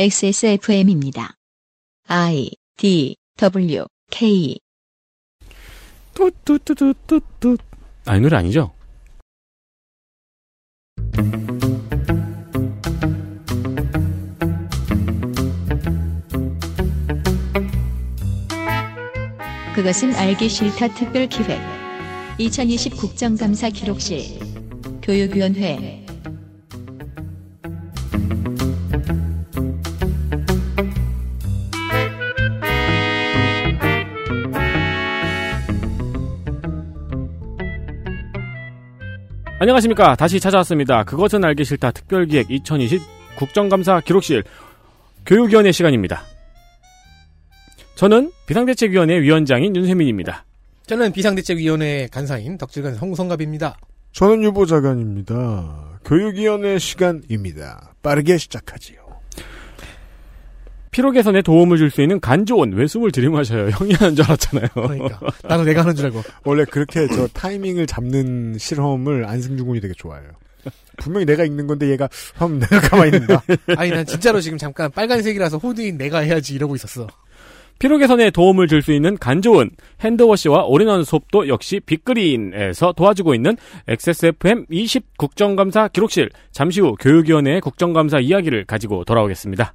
XSFM입니다. I D W K 뚜뚜뚜뚜뚜뚜. 아, 이 노래 아니죠? 그것은 알기 싫다 특별 기획 2020 국정감사 기록실 교육위원회 안녕하십니까. 다시 찾아왔습니다. 그것은 알기 싫다 특별기획 2020 국정감사 기록실 교육위원회 시간입니다. 저는 비상대책위원회 위원장인 윤세민입니다. 저는 비상대책위원회 간사인 덕질간 홍성갑입니다. 저는 유보자관입니다. 교육위원회 시간입니다. 빠르게 시작하지요. 피로 개선에 도움을 줄 수 있는 간 좋은 왜 숨을 들이마셔요. 형이 하는 줄 알았잖아요. 그러니까 나도 내가 하는 줄 알고 원래 그렇게 저 타이밍을 잡는 실험을 안승준 군이 되게 좋아해요. 분명히 내가 읽는 건데 얘가 하면 내가 가만히 있는다. 아니 난 진짜로 지금 잠깐 빨간색이라서 호드인 내가 해야지 이러고 있었어. 피로 개선에 도움을 줄 수 있는 간 좋은 hand wash와 all-in-one 샴푸도 역시 빅그린에서 도와주고 있는 XSFM 20 국정감사 기록실 잠시 후 교육위원회의 국정감사 이야기를 가지고 돌아오겠습니다.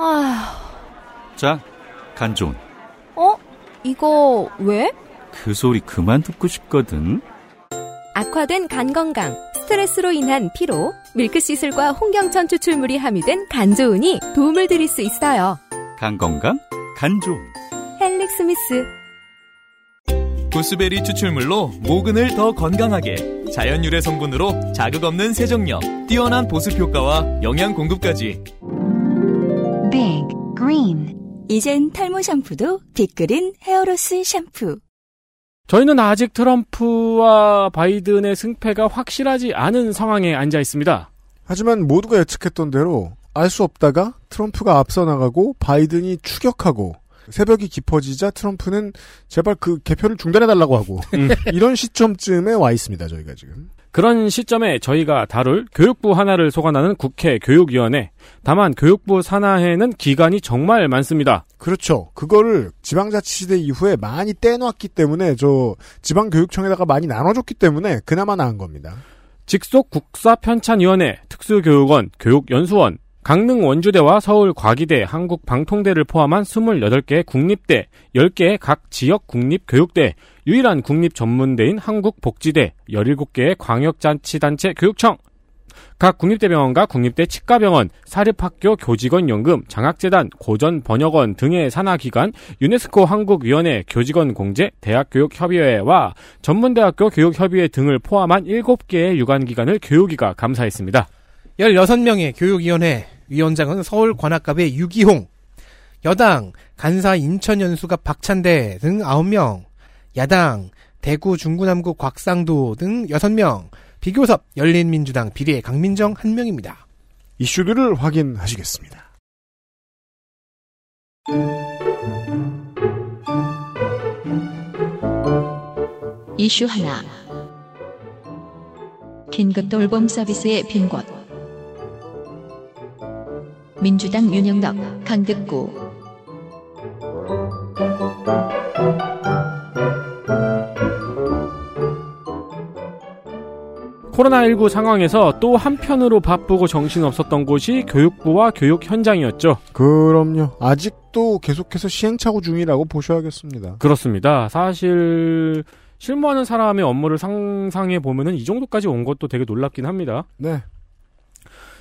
아휴, 자, 간조은. 어? 이거 왜? 그 소리 그만 듣고 싶거든. 악화된 간 건강, 스트레스로 인한 피로, 밀크시슬과 홍경천 추출물이 함유된 간조은이 도움을 드릴 수 있어요. 간 건강, 간조은. 헬릭스미스. 구스베리 추출물로 모근을 더 건강하게. 자연 유래 성분으로 자극 없는 세정력, 뛰어난 보습 효과와 영양 공급까지. Big Green 이젠 탈모 샴푸도 빅그린 hair loss 샴푸. 저희는 아직 트럼프와 바이든의 승패가 확실하지 않은 상황에 앉아 있습니다. 하지만 모두가 예측했던 대로 알 수 없다가 트럼프가 앞서 나가고 바이든이 추격하고 새벽이 깊어지자 트럼프는 제발 그 개표를 중단해달라고 하고 음. 이런 시점쯤에 와 있습니다. 저희가 지금. 그런 시점에 저희가 다룰 교육부 하나를 소관하는 국회 교육위원회. 다만 교육부 산하에는 기관이 정말 많습니다. 그렇죠. 그거를 지방자치시대 이후에 많이 떼놨기 때문에 저 지방교육청에다가 많이 나눠줬기 때문에 그나마 나은 겁니다. 직속 국사편찬위원회, 특수교육원, 교육연수원, 강릉 원주대와 서울 과기대, 한국 방통대를 포함한 28개의 국립대, 10개의 각 지역 국립 교육대, 유일한 국립 전문대인 한국복지대, 17개의 광역자치단체 교육청, 각 국립대병원과 국립대 치과병원, 사립학교 교직원연금, 장학재단, 고전번역원 등의 산하기관, 유네스코 한국위원회, 교직원공제, 대학교육협의회와 전문대학교 교육협의회 등을 포함한 7개의 유관기관을 교육위가 감사했습니다. 16명의 교육위원회 위원장은 서울 관악갑의 유기홍, 여당 간사 인천연수갑 박찬대 등 9명, 야당 대구 중구 남구 곽상도 등 6명, 비교섭 열린민주당 비례 강민정 1명입니다. 이슈들을 확인하시겠습니다. 이슈 하나 긴급 돌봄 서비스의 빈 곳 민주당 윤영덕 강득구 코로나19 상황에서 또 한편으로 바쁘고 정신없었던 곳이 교육부와 교육 현장이었죠. 그럼요. 아직도 계속해서 시행착오 중이라고 보셔야겠습니다. 그렇습니다. 사실 실무하는 사람의 업무를 상상해 보면은 이 정도까지 온 것도 되게 놀랍긴 합니다. 네.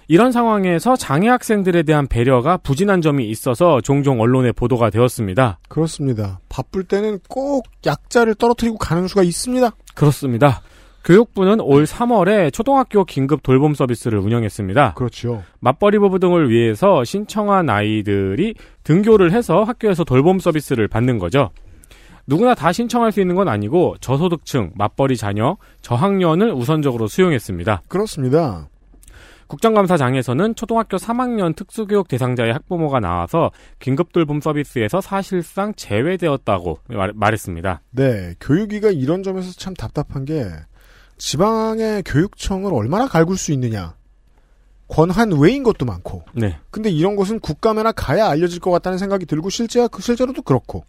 이런 상황에서 장애 학생들에 대한 배려가 부진한 점이 있어서 종종 언론에 보도가 되었습니다. 그렇습니다. 바쁠 때는 꼭 약자를 떨어뜨리고 가는 수가 있습니다. 그렇습니다. 교육부는 올 3월에 초등학교 긴급 돌봄 서비스를 운영했습니다. 그렇죠. 맞벌이 부부 등을 위해서 신청한 아이들이 등교를 해서 학교에서 돌봄 서비스를 받는 거죠. 누구나 다 신청할 수 있는 건 아니고 저소득층, 맞벌이 자녀, 저학년을 우선적으로 수용했습니다. 그렇습니다. 국정감사장에서는 초등학교 3학년 특수교육 대상자의 학부모가 나와서 긴급 돌봄 서비스에서 사실상 제외되었다고 말, 말했습니다. 네, 교육위가 이런 점에서 참 답답한 게 지방의 교육청을 얼마나 갈굴 수 있느냐. 권한 외인 것도 많고. 네. 근데 이런 것은 국감에나 가야 알려질 것 같다는 생각이 들고 실제 실제로도 그렇고.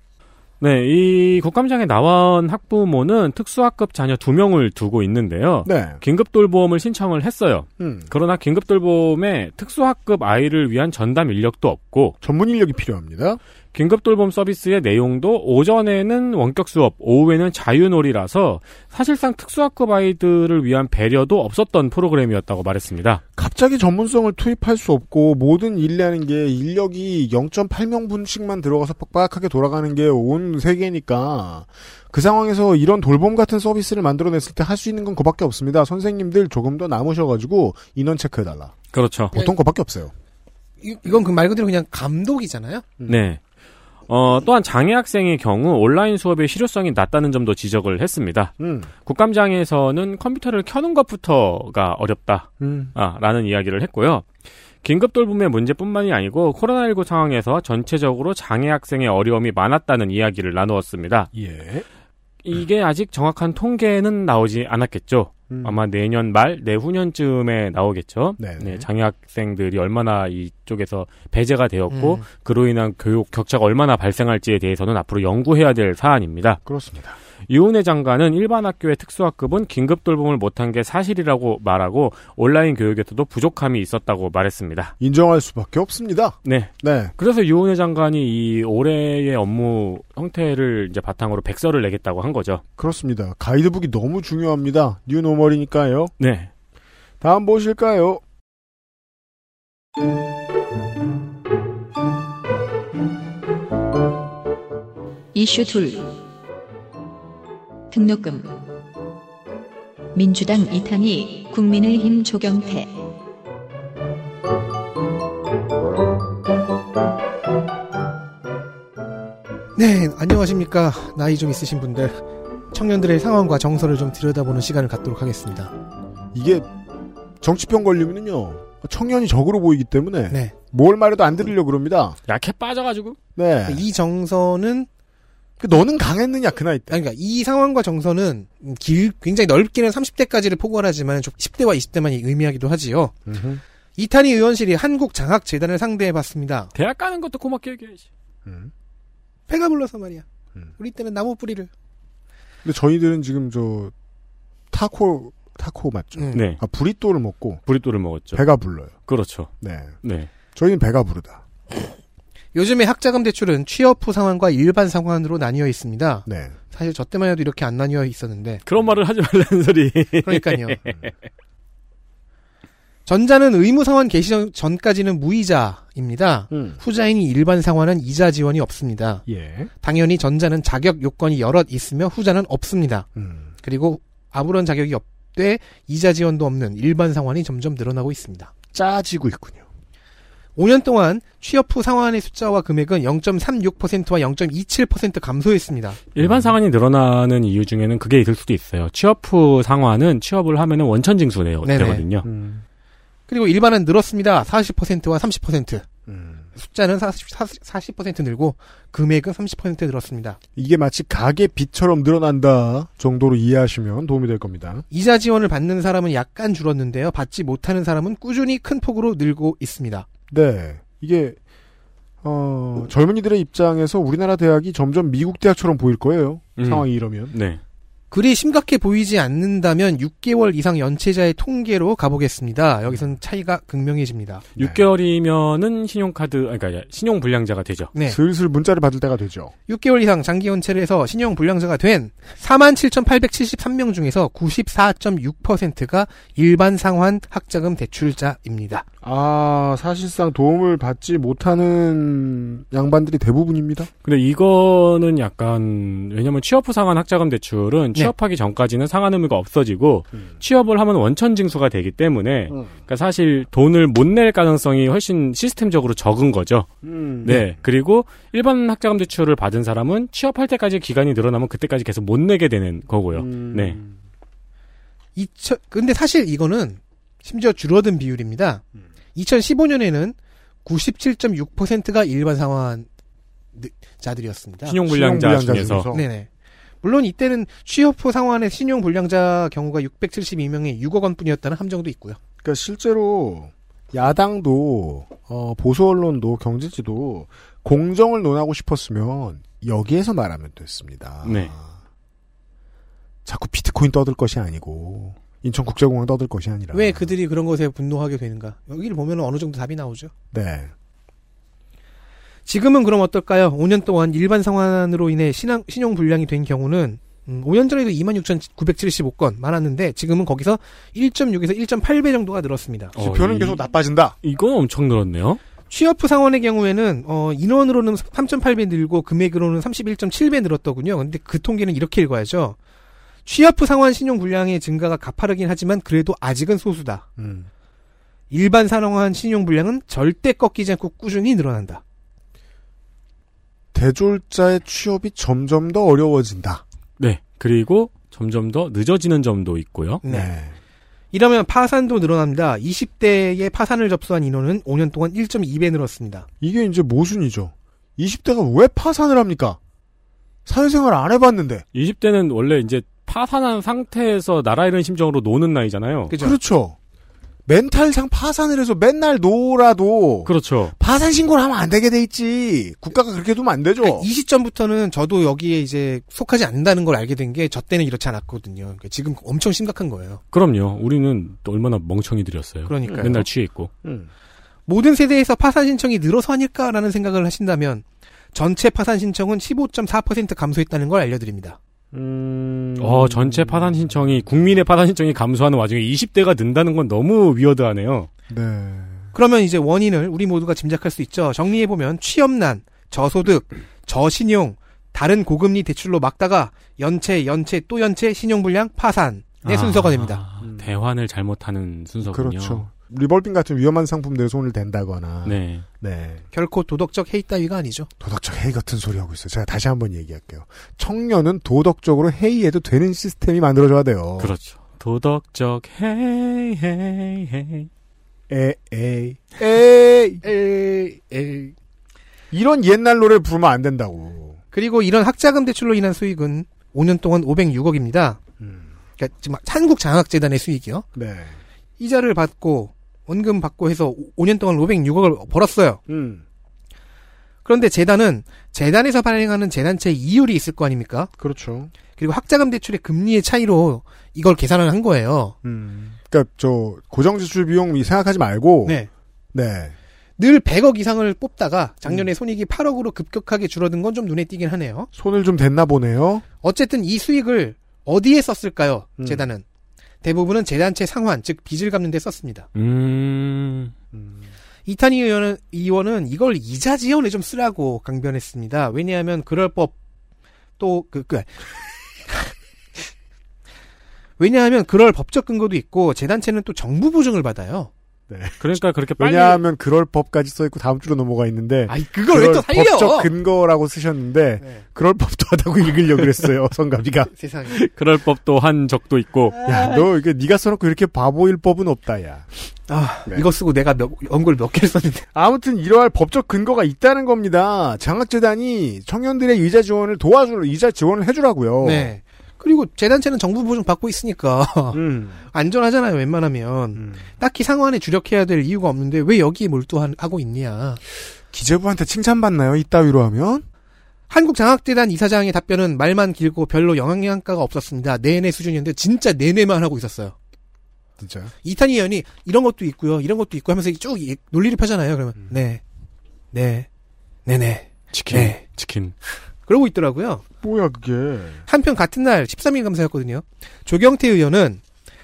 네, 이 국감장에 나온 학부모는 특수학급 자녀 두 명을 두고 있는데요. 네. 긴급 돌봄을 신청을 했어요. 음. 그러나 긴급 돌봄에 특수학급 아이를 위한 전담 인력도 없고 전문 인력이 필요합니다. 긴급 돌봄 서비스의 내용도 오전에는 원격 수업, 오후에는 자유놀이라서 사실상 특수학급 아이들을 위한 배려도 없었던 프로그램이었다고 말했습니다. 갑자기 전문성을 투입할 수 없고 모든 일이라는 게 인력이 0.8명분씩만 들어가서 빡빡하게 돌아가는 게 온 세계니까 그 상황에서 이런 돌봄 같은 서비스를 만들어냈을 때 할 수 있는 건 그밖에 없습니다. 선생님들 조금 더 남으셔가지고 인원 체크해달라. 그렇죠. 보통 그밖에 없어요. 이, 이건 그 말 그대로 그냥 감독이잖아요. 네. 어, 또한 장애 학생의 경우 온라인 수업의 실효성이 낮다는 점도 지적을 했습니다. 음. 국감장에서는 컴퓨터를 켜는 것부터가 어렵다. 음. 아, 라는 이야기를 했고요. 긴급 돌봄의 문제뿐만이 아니고 코로나19 상황에서 전체적으로 장애 학생의 어려움이 많았다는 이야기를 나누었습니다. 예. 이게 아직 정확한 통계는 나오지 않았겠죠. 음. 아마 내년 말, 내후년쯤에 나오겠죠. 네네. 네, 장애 학생들이 얼마나 이쪽에서 배제가 되었고 음. 그로 인한 교육 격차가 얼마나 발생할지에 대해서는 앞으로 연구해야 될 사안입니다. 그렇습니다. 유은혜 장관은 일반 학교의 특수학급은 긴급 돌봄을 못한 게 사실이라고 말하고 온라인 교육에서도 부족함이 있었다고 말했습니다. 인정할 수밖에 없습니다. 네. 네. 그래서 유은혜 장관이 이 올해의 업무 형태를 이제 바탕으로 백서를 내겠다고 한 거죠. 그렇습니다. 가이드북이 너무 중요합니다. 뉴노멀이니까요. 네. 다음 보실까요? 이슈 둘 등록금 민주당 이탄희 국민의힘 조경태 네, 안녕하십니까. 나이 좀 있으신 분들. 청년들의 상황과 정서를 좀 들여다보는 시간을 갖도록 하겠습니다. 이게 정치병 걸리면요 청년이 적으로 보이기 때문에 네. 뭘 말해도 안 들으려고 그럽니다. 약해 빠져가지고. 네. 이 정서는 그 너는 강했느냐 그 나이 때. 아니, 그러니까 이 상황과 정서는 길, 굉장히 넓게는 30대까지를 포괄하지만 좀 10대와 20대만 의미하기도 하지요. 이탄희 의원실이 한국장학재단을 상대해봤습니다. 대학 가는 것도 고맙게 얘기해야지. 음. 배가 불러서 말이야. 음. 우리 때는 나무 뿌리를. 근데 저희들은 지금 저 타코 타코 맞죠? 음. 네. 아 브리또를 먹고 브리또를 먹었죠. 배가 불러요. 그렇죠. 네. 네. 저희는 배가 부르다. 요즘에 학자금 대출은 취업 후 상환과 일반 상환으로 나뉘어 있습니다. 네. 사실 저 때만 해도 이렇게 안 나뉘어 있었는데. 그런 말을 하지 말라는 소리. 그러니까요. 전자는 의무 상환 개시 전- 전까지는 무이자입니다. 음. 후자인이 일반 상환은 이자 지원이 없습니다. 예. 당연히 전자는 자격 요건이 여럿 있으며 후자는 없습니다. 음. 그리고 아무런 자격이 없되 이자 지원도 없는 일반 상환이 점점 늘어나고 있습니다. 짜지고 있군요. 5년 동안 취업 후 상환의 숫자와 금액은 0.36%와 0.27% 감소했습니다. 일반 상환이 늘어나는 이유 중에는 그게 있을 수도 있어요. 취업 후 상환은 취업을 하면은 원천 징수 되- 네네. 되거든요. 음. 그리고 일반은 늘었습니다. 40%와 30%. 음. 숫자는 40, 40% 늘고 금액은 30% 늘었습니다. 이게 마치 가게 빚처럼 늘어난다 정도로 이해하시면 도움이 될 겁니다. 이자 지원을 받는 사람은 약간 줄었는데요. 받지 못하는 사람은 꾸준히 큰 폭으로 늘고 있습니다. 네. 이게 어, 젊은이들의 입장에서 우리나라 대학이 점점 미국 대학처럼 보일 거예요. 음. 상황이 이러면. 네. 그리 심각해 보이지 않는다면 6개월 이상 연체자의 통계로 가보겠습니다. 여기선 차이가 극명해집니다. 네. 6개월이면은 신용카드, 아니, 그러니까 신용 불량자가 되죠. 네. 슬슬 문자를 받을 때가 되죠. 6개월 이상 장기 연체를 해서 신용 불량자가 된 47,873명 중에서 94.6%가 일반 상환 학자금 대출자입니다. 아, 사실상 도움을 받지 못하는 양반들이 대부분입니다. 근데 이거는 약간 왜냐면 취업 후 상환 학자금 대출은 네. 취업하기 전까지는 상환 의무가 없어지고 취업을 하면 원천 징수가 되기 때문에 그러니까 사실 돈을 못 낼 가능성이 훨씬 시스템적으로 적은 거죠. 음. 네. 그리고 일반 학자금 대출을 받은 사람은 취업할 때까지 기간이 늘어나면 그때까지 계속 못 내게 되는 거고요. 음. 네. 2000 근데 사실 이거는 심지어 줄어든 비율입니다. 2015년에는 97.6%가 일반 상환 자들이었습니다. 신용불량자 신용불량자 중에서 중에서. 네네. 물론 이때는 취업 후 상환의 신용불량자 경우가 672명에 6억 원뿐이었다는 함정도 있고요. 그러니까 실제로 야당도 어, 보수 언론도 경제지도 공정을 논하고 싶었으면 여기에서 말하면 됐습니다. 네. 자꾸 비트코인 떠들 것이 아니고 인천국제공항 떠들 것이 아니라 왜 그들이 그런 것에 분노하게 되는가? 여기를 보면 어느 정도 답이 나오죠. 네. 지금은 그럼 어떨까요? 5년 동안 일반 상환으로 인해 신용, 신용 불량이 된 경우는 음, 5년 전에도 26,975건 많았는데 지금은 거기서 1.6에서 1.8배 정도가 늘었습니다. 지표는 이- 계속 나빠진다. 이건 엄청 늘었네요. 취업 후 상환의 경우에는 어, 인원으로는 3.8배 늘고 금액으로는 31.7배 늘었더군요. 근데 그 통계는 이렇게 읽어야죠. 취업 후 상환 신용 불량의 증가가 가파르긴 하지만 그래도 아직은 소수다. 음. 일반 상환 신용 불량은 절대 꺾이지 않고 꾸준히 늘어난다. 대졸자의 취업이 점점 더 어려워진다. 네. 그리고 점점 더 늦어지는 점도 있고요. 네. 이러면 파산도 늘어납니다. 20대에 파산을 접수한 인원은 5년 동안 1.2배 늘었습니다. 이게 이제 모순이죠. 20대가 왜 파산을 합니까? 사회생활 안 해봤는데. 20대는 원래 이제 파산한 상태에서 나라 잃은 심정으로 노는 나이잖아요. 그죠? 그렇죠. 멘탈상 파산을 해서 맨날 놀아도 그렇죠. 파산 신고를 하면 안 되게 돼 있지. 국가가 그렇게 두면 안 되죠. 그러니까 이 시점부터는 저도 여기에 이제 속하지 않는다는 걸 알게 된 게 저 때는 이렇지 않았거든요. 그러니까 지금 엄청 심각한 거예요. 그럼요. 우리는 또 얼마나 멍청이들이었어요. 그러니까요. 맨날 취해 있고. 음. 모든 세대에서 파산 신청이 늘어서 아닐까라는 생각을 하신다면 전체 파산 신청은 15.4% 감소했다는 걸 알려드립니다. 음... 어, 전체 파산 신청이 국민의 파산 신청이 감소하는 와중에 20대가 는다는 건 너무 위어드하네요. 네. 그러면 이제 원인을 우리 모두가 짐작할 수 있죠. 정리해보면 취업난, 저소득, 저신용, 다른 고금리 대출로 막다가 연체, 연체, 또 연체, 신용불량, 파산의 네, 순서가 됩니다. 아, 대환을 잘못하는 순서군요. 그렇죠. 리볼빙 같은 위험한 상품들에 손을 댄다거나. 네. 네. 결코 도덕적 해이 따위가 아니죠. 도덕적 해이 같은 소리 하고 있어요. 제가 다시 한번 얘기할게요. 청년은 도덕적으로 해이해도 되는 시스템이 만들어져야 돼요. 그렇죠. 도덕적 헤이 헤이 헤이. 에, 에이. 에이. 에이, 에이. 이런 옛날 노래 부르면 안 된다고. 그리고 이런 학자금 대출로 인한 수익은 5년 동안 506억입니다. 음. 그러니까 지금 한국 장학재단의 수익이요. 네. 이자를 받고 원금 받고 해서 5년 동안 506억을 벌었어요. 음. 그런데 재단은 재단에서 발행하는 재단체 이율이 있을 거 아닙니까? 그렇죠. 그리고 학자금 대출의 금리의 차이로 이걸 계산을 한 거예요. 음. 그니까, 저, 고정 지출 비용 생각하지 말고. 네. 네. 늘 100억 이상을 뽑다가 작년에 손익이 8억으로 급격하게 줄어든 건 좀 눈에 띄긴 하네요. 손을 좀 댔나 보네요. 어쨌든 이 수익을 어디에 썼을까요? 음. 재단은 대부분은 재단체 상환, 즉 빚을 갚는 데 썼습니다. 음. 이탄희 의원은, 의원은 이걸 이자 지원에 좀 쓰라고 강변했습니다. 왜냐하면 그럴 법, 또, 그, 그, 왜냐하면 그럴 법적 근거도 있고, 재단체는 또 정부 보증을 받아요. 그러니까 그렇게 빨리 왜냐하면 그럴 법까지 써 있고 다음 주로 넘어가 있는데. 아이, 그걸 왜 또 살려! 법적 근거라고 쓰셨는데, 네. 그럴 법도 하다고 읽으려고 그랬어요, 성가비가. 세상에. 그럴 법도 한 적도 있고. 야, 너 이게 네가 써놓고 이렇게 바보일 법은 없다, 야. 아, 네. 이거 쓰고 내가 몇, 연구를 몇 개를 썼는데. 아무튼 이러할 법적 근거가 있다는 겁니다. 장학재단이 청년들의 이자 지원을 도와주려 이자 지원을 해주라고요. 네. 그리고 재단체는 정부 보증 받고 있으니까 음. 안전하잖아요. 웬만하면 음. 딱히 상환에 주력해야 될 이유가 없는데 왜 여기에 몰두하고 있냐? 기재부한테 칭찬받나요? 이따위로 하면? 한국장학재단 이사장의 답변은 말만 길고 별로 영향가가 없었습니다. 내내 수준이었는데 진짜 내내만 하고 있었어요. 진짜. 이탄희 의원이 이런 것도 있고요, 이런 것도 있고 하면서 쭉 이- 논리를 펴잖아요. 그러면 네, 네, 네네, 치킨. 네. 치킨. 그러고 있더라고요. 뭐야 그게? 한편 같은 날 13일 감사였거든요. 조경태 의원은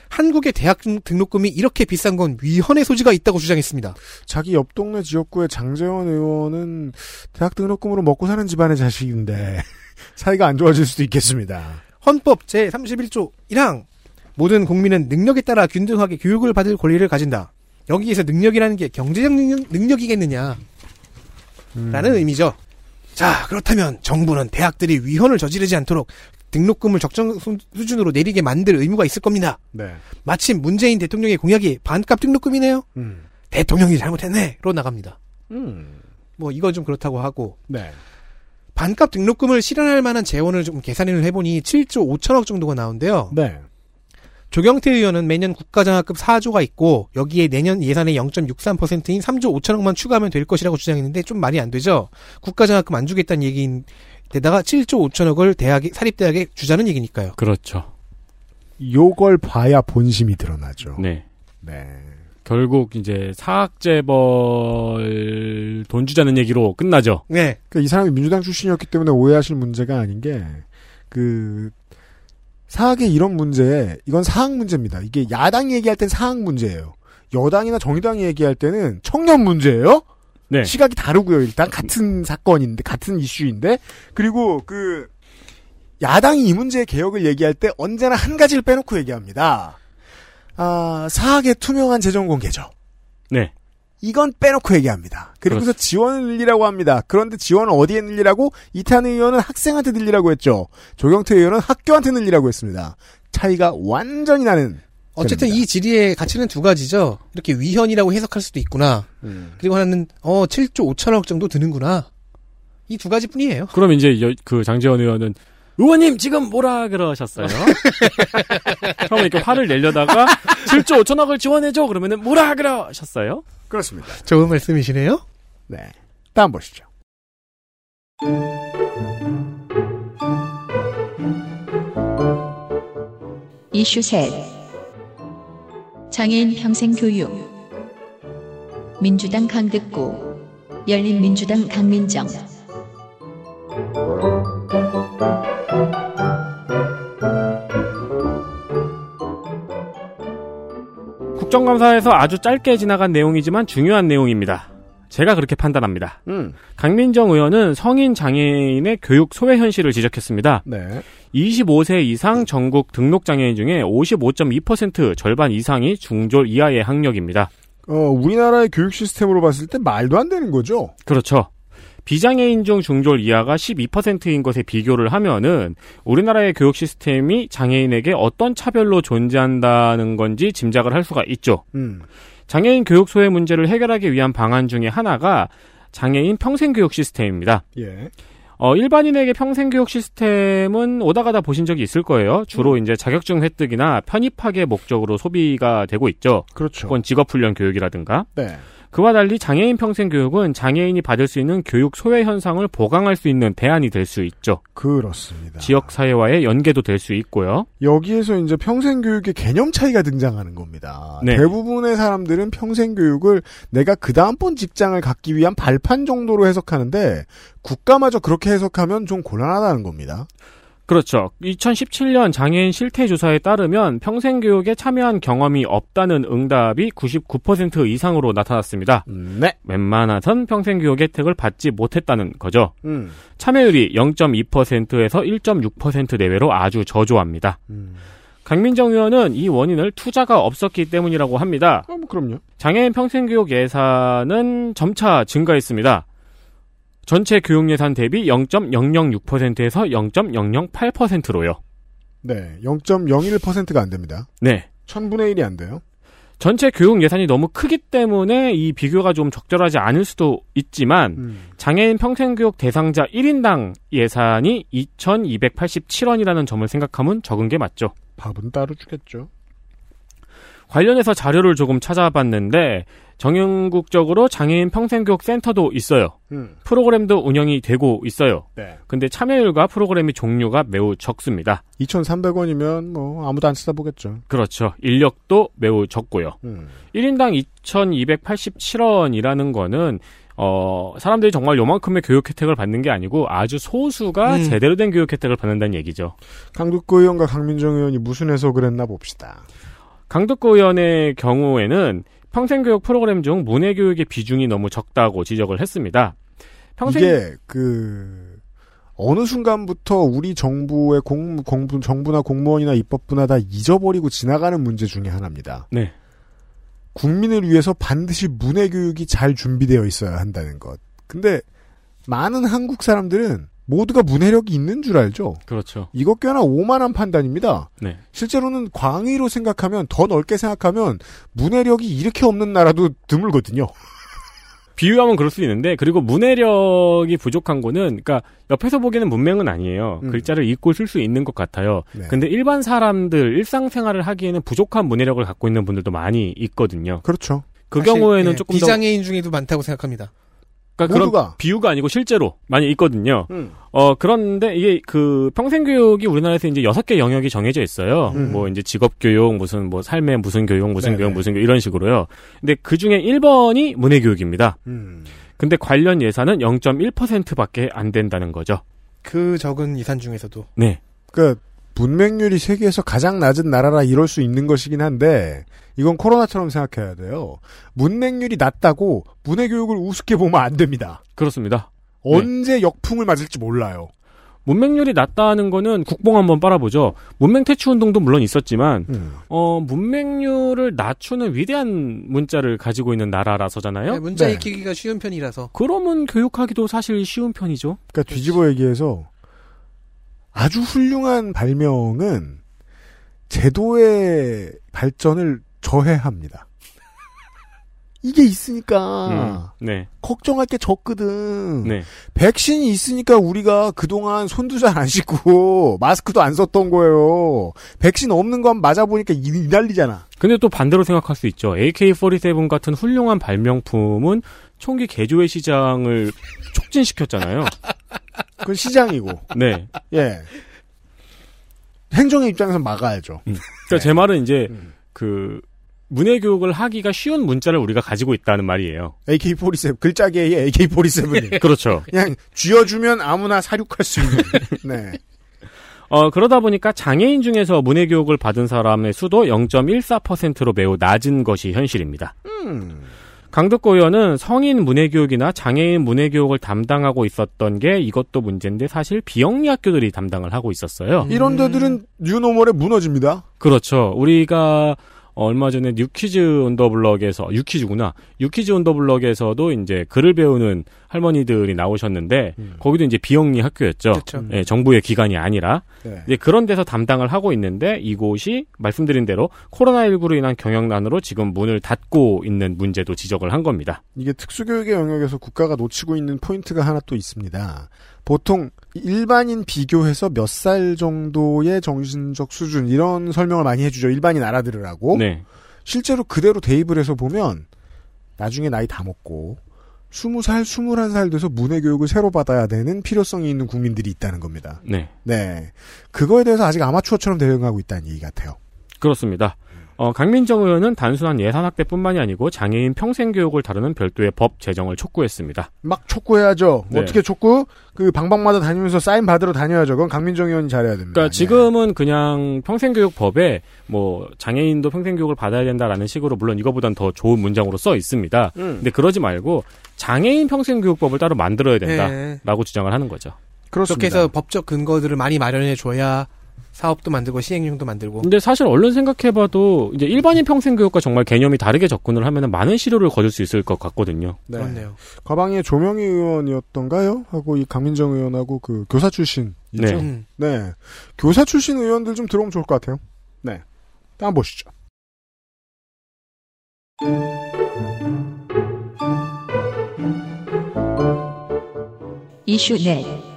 한국의 대학 등- 등록금이 이렇게 비싼 건 위헌의 소지가 있다고 주장했습니다. 자기 옆 동네 지역구의 장재원 의원은 대학 등록금으로 먹고 사는 집안의 자식인데 사이가 안 좋아질 수도 있겠습니다. 헌법 제31조 1항 모든 국민은 능력에 따라 균등하게 교육을 받을 권리를 가진다. 여기에서 능력이라는 게 경제적 능력, 이겠느냐 라는 의미죠. 자, 그렇다면 정부는 대학들이 위헌을 저지르지 않도록 등록금을 적정 수- 수준으로 내리게 만들 의무가 있을 겁니다. 네. 마침 문재인 대통령의 공약이 반값 등록금이네요. 음. 대통령이 잘못했네로 나갑니다. 음. 뭐 이건 좀 그렇다고 하고 네. 반값 등록금을 실현할 만한 재원을 좀 계산을 해보니 7조 5천억 정도가 나온대요. 네. 조경태 의원은 매년 국가장학금 4조가 있고 여기에 내년 예산의 0.63%인 3조 5천억만 추가하면 될 것이라고 주장했는데 좀 말이 안 되죠. 국가장학금 안 주겠다는 얘기인 데다가 7조 5천억을 대학에 사립대학에 주자는 얘기니까요. 그렇죠. 요걸 봐야 본심이 드러나죠. 네. 네. 결국 이제 사학재벌 돈 주자는 얘기로 끝나죠. 네. 그러니까 이 사람이 민주당 출신이었기 때문에 오해하실 문제가 아닌 게, 그, 사학의 이런 문제에, 이건 사학 문제입니다. 이게 야당이 얘기할 땐 사학 문제예요. 여당이나 정의당이 얘기할 때는 청년 문제예요? 네. 시각이 다르고요. 일단 같은 사건인데, 같은 이슈인데, 그리고 그, 야당이 이 문제의 개혁을 얘기할 때 언제나 한 가지를 빼놓고 얘기합니다. 아, 사학의 투명한 재정 공개죠. 네. 이건 빼놓고 얘기합니다. 그리고서 지원을 늘리라고 합니다. 그런데 지원을 어디에 늘리라고? 이탄 의원은 학생한테 늘리라고 했죠. 조경태 의원은 학교한테 늘리라고 했습니다. 차이가 완전히 나는. 어쨌든 셈입니다. 이 질의의 가치는 두 가지죠. 이렇게 위헌이라고 해석할 수도 있구나. 음. 그리고 하나는 어 7조 5천억 정도 드는구나. 이 두 가지 뿐이에요. 그럼 이제 여- 그 장재원 의원은 의원님 지금 뭐라 그러셨어요? 처음에 이렇게 화를 내려다가 7조 5천억을 지원해줘 그러면은 뭐라 그러셨어요? 그렇습니다. 좋은 말씀이시네요. 네. 다음 보시죠. 이슈 셋 장애인 평생 교육 민주당 강득구 열린민주당 강민정 국정감사에서 아주 짧게 지나간 내용이지만 중요한 내용입니다. 제가 그렇게 판단합니다. 음. 강민정 의원은 성인 장애인의 교육 소외 현실을 지적했습니다. 네. 25세 이상 전국 등록 장애인 중에 55.2% 절반 이상이 중졸 이하의 학력입니다. 어, 우리나라의 교육 시스템으로 봤을 때 말도 안 되는 거죠. 그렇죠. 비장애인 중 중졸 이하가 12%인 것에 비교를 하면은 우리나라의 교육 시스템이 장애인에게 어떤 차별로 존재한다는 건지 짐작을 할 수가 있죠. 음. 장애인 교육 소외 문제를 해결하기 위한 방안 중에 하나가 장애인 평생교육 시스템입니다. 예. 어, 일반인에게 평생교육 시스템은 오다 가다 보신 적이 있을 거예요. 주로 이제 자격증 획득이나 편입학의 목적으로 소비가 되고 있죠. 그렇죠. 혹은 직업훈련 교육이라든가. 네. 그와 달리 장애인 평생 교육은 장애인이 받을 수 있는 교육 소외 현상을 보강할 수 있는 대안이 될 수 있죠. 그렇습니다. 지역 사회와의 연계도 될 수 있고요. 여기에서 이제 평생 교육의 개념 차이가 등장하는 겁니다. 네. 대부분의 사람들은 평생 교육을 내가 그 다음번 직장을 갖기 위한 발판 정도로 해석하는데 국가마저 그렇게 해석하면 좀 곤란하다는 겁니다. 그렇죠. 2017년 장애인 실태 조사에 따르면 평생 교육에 참여한 경험이 없다는 응답이 99% 이상으로 나타났습니다. 네. 웬만하선 평생 교육 혜택을 받지 못했다는 거죠. 음. 참여율이 0.2%에서 1.6% 내외로 아주 저조합니다. 음. 강민정 의원은 이 원인을 투자가 없었기 때문이라고 합니다. 아, 뭐 그럼요. 장애인 평생교육 예산은 점차 증가했습니다. 전체 교육 예산 대비 0.006%에서 0.008%로요. 네. 0.01%가 안 됩니다. 네. 1000분의 1이 안 돼요. 전체 교육 예산이 너무 크기 때문에 이 비교가 좀 적절하지 않을 수도 있지만 음. 장애인 평생교육 대상자 1인당 예산이 2,287원이라는 점을 생각하면 적은 게 맞죠. 밥은 따로 주겠죠. 관련해서 자료를 조금 찾아봤는데 정형국적으로 장애인 평생교육 센터도 있어요. 음. 프로그램도 운영이 되고 있어요. 네. 근데 참여율과 프로그램의 종류가 매우 적습니다. 2,300원이면 뭐 아무도 안 쳐다보겠죠. 그렇죠. 인력도 매우 적고요. 음. 1인당 2,287원이라는 거는 어, 사람들이 정말 요만큼의 교육 혜택을 받는 게 아니고 아주 소수가 음. 제대로 된 교육 혜택을 받는다는 얘기죠. 강북구 의원과 강민정 의원이 무슨 해석을 했나 봅시다. 강덕구 의원의 경우에는 평생교육 프로그램 중 문해교육의 비중이 너무 적다고 지적을 했습니다. 평생 이게 그 어느 순간부터 우리 정부의 공, 공부, 정부나 공무원이나 입법부나 다 잊어버리고 지나가는 문제 중에 하나입니다. 네. 국민을 위해서 반드시 문해 교육이 잘 준비되어 있어야 한다는 것. 근데 많은 한국 사람들은 모두가 문해력이 있는 줄 알죠. 그렇죠. 이것 꽤나 오만한 판단입니다. 네. 실제로는 광의로 생각하면 더 넓게 생각하면 문해력이 이렇게 없는 나라도 드물거든요. 비유하면 그럴 수 있는데 그리고 문해력이 부족한 거는 그러니까 옆에서 보기에는 문맹은 아니에요. 음. 글자를 읽고 쓸 수 있는 것 같아요. 네. 근데 일반 사람들 일상생활을 하기에는 부족한 문해력을 갖고 있는 분들도 많이 있거든요. 그렇죠. 그 사실, 경우에는 예, 조금 더 비장애인 중에도 많다고 생각합니다. 그러니까 그런 모두가 비유가 아니고 실제로 많이 있거든요. 음. 어, 그런데 이게 그 평생 교육이 우리나라에서 이제 여섯 개 영역이 정해져 있어요. 음. 뭐 이제 직업 교육, 무슨 뭐 삶의 무슨 교육, 무슨 네네. 교육, 무슨 교육 이런 식으로요. 근데 그 중에 1번이 문해 교육입니다. 음. 근데 관련 예산은 0.1%밖에 안 된다는 거죠. 그 적은 이산 중에서도 네. 그러니까 문맹률이 세계에서 가장 낮은 나라라 이럴 수 있는 것이긴 한데 이건 코로나처럼 생각해야 돼요. 문맹률이 낮다고 문해 교육을 우습게 보면 안 됩니다. 그렇습니다. 언제 역풍을 맞을지 몰라요. 문맹률이 낮다는 거는 국뽕 한번 빨아보죠. 문맹 퇴치 운동도 물론 있었지만 음. 어, 문맹률을 낮추는 위대한 문자를 가지고 있는 나라라서잖아요. 네, 문자 네. 익히기가 쉬운 편이라서 그러면 교육하기도 사실 쉬운 편이죠. 그러니까 뒤집어 얘기해서 아주 훌륭한 발명은 제도의 발전을 저해합니다. 이게 있으니까 음, 네. 걱정할 게 적거든. 네. 백신이 있으니까 우리가 그동안 손도 잘 안 씻고 마스크도 안 썼던 거예요. 백신 없는 건 맞아보니까 이, 이 난리잖아. 근데 또 반대로 생각할 수 있죠. AK-47 같은 훌륭한 발명품은 총기 개조의 시장을 촉진시켰잖아요. 그건 시장이고. 네. 예. 행정의 입장에서 막아야죠. 그러니까 제 말은 이제 음. 그 문해 교육을 하기가 쉬운 문자를 우리가 가지고 있다는 말이에요. AK-47 글자계의 AK-47이 그렇죠. 그냥 쥐어주면 아무나 사륙할 수 있는. 네. 어, 그러다 보니까 장애인 중에서 문해 교육을 받은 사람의 수도 0.14%로 매우 낮은 것이 현실입니다. 음. 강덕구 의원은 성인 문해교육이나 장애인 문해교육을 담당하고 있었던 게 이것도 문제인데 사실 비영리 학교들이 담당을 하고 있었어요. 이런 데들은 뉴노멀에 무너집니다. 그렇죠. 우리가 얼마 전에 뉴퀴즈 온더 블럭에서 유퀴즈구나. 유퀴즈 온더 블럭에서도 이제 글을 배우는 할머니들이 나오셨는데 음. 거기도 이제 비영리 학교였죠. 그렇죠. 예, 정부의 기관이 아니라 네. 이제 그런 데서 담당을 하고 있는데 이곳이 말씀드린 대로 코로나19로 인한 경영난으로 지금 문을 닫고 있는 문제도 지적을 한 겁니다. 이게 특수교육의 영역에서 국가가 놓치고 있는 포인트가 하나 또 있습니다. 보통 일반인 비교해서 몇 살 정도의 정신적 수준 이런 설명을 많이 해주죠. 일반인 알아들으라고. 네. 실제로 그대로 대입을 해서 보면 나중에 나이 다 먹고 20살, 21살 돼서 문해 교육을 새로 받아야 되는 필요성이 있는 국민들이 있다는 겁니다. 네. 네. 그거에 대해서 아직 아마추어처럼 대응하고 있다는 얘기 같아요. 그렇습니다. 어, 강민정 의원은 단순한 예산 확대뿐만이 아니고 장애인 평생 교육을 다루는 별도의 법 제정을 촉구했습니다. 막 촉구해야죠. 네. 어떻게 촉구? 그 방방마다 다니면서 사인 받으러 다녀야죠. 그건 강민정 의원이 잘해야 됩니다. 그러니까 네. 지금은 그냥 평생교육법에 뭐 장애인도 평생교육을 받아야 된다라는 식으로 물론 이거보단 더 좋은 문장으로 써 있습니다. 음. 근데 그러지 말고 장애인 평생교육법을 따로 만들어야 된다라고 네. 주장을 하는 거죠. 그렇습니다. 그렇게 해서 법적 근거들을 많이 마련해 줘야 사업도 만들고 시행령도 만들고 근데 사실 얼른 생각해봐도 이제 일반인 평생 교육과 정말 개념이 다르게 접근을 하면 많은 실효를 거둘 수 있을 것 같거든요. 네. 그렇네요. 과방의 조명희 의원이었던가요? 하고 이 강민정 의원하고 그 교사 출신 네. 음. 네. 교사 출신 의원들 좀 들어오면 좋을 것 같아요. 네. 한번 보시죠. 이슈 넷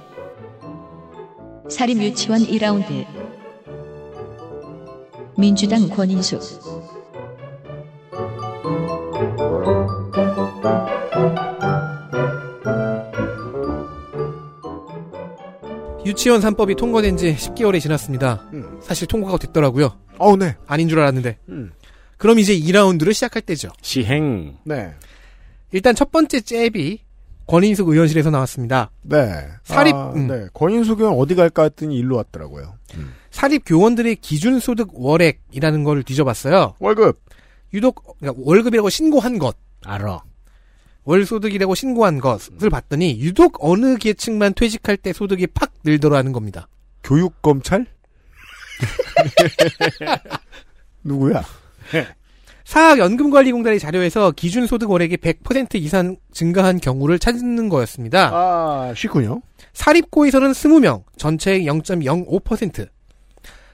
사립유치원 2라운드 민주당 권인숙 유치원 3법이 통과된 지 10개월이 지났습니다. 음. 사실 통과가 됐더라고요. 어우, 네. 아닌 줄 알았는데. 음. 그럼 이제 2라운드를 시작할 때죠. 시행. 네. 일단 첫 번째 잽이 권인숙 의원실에서 나왔습니다. 네. 사립, 아, 음. 네. 권인숙 의원 어디 갈까 했더니 일로 왔더라고요. 사립 교원들의 기준 소득 월액이라는 걸 뒤져봤어요. 월급. 유독 그러니까 월급이라고 신고한 것, 알아. 월 소득이라고 신고한 것을 봤더니 유독 어느 계층만 퇴직할 때 소득이 팍 늘더라는 겁니다. 교육 검찰? 누구야? 사학연금관리공단의 자료에서 기준 소득 월액이 100% 이상 증가한 경우를 찾는 거였습니다. 아, 쉽군요. 사립고에서는 20명, 전체의 0.05%.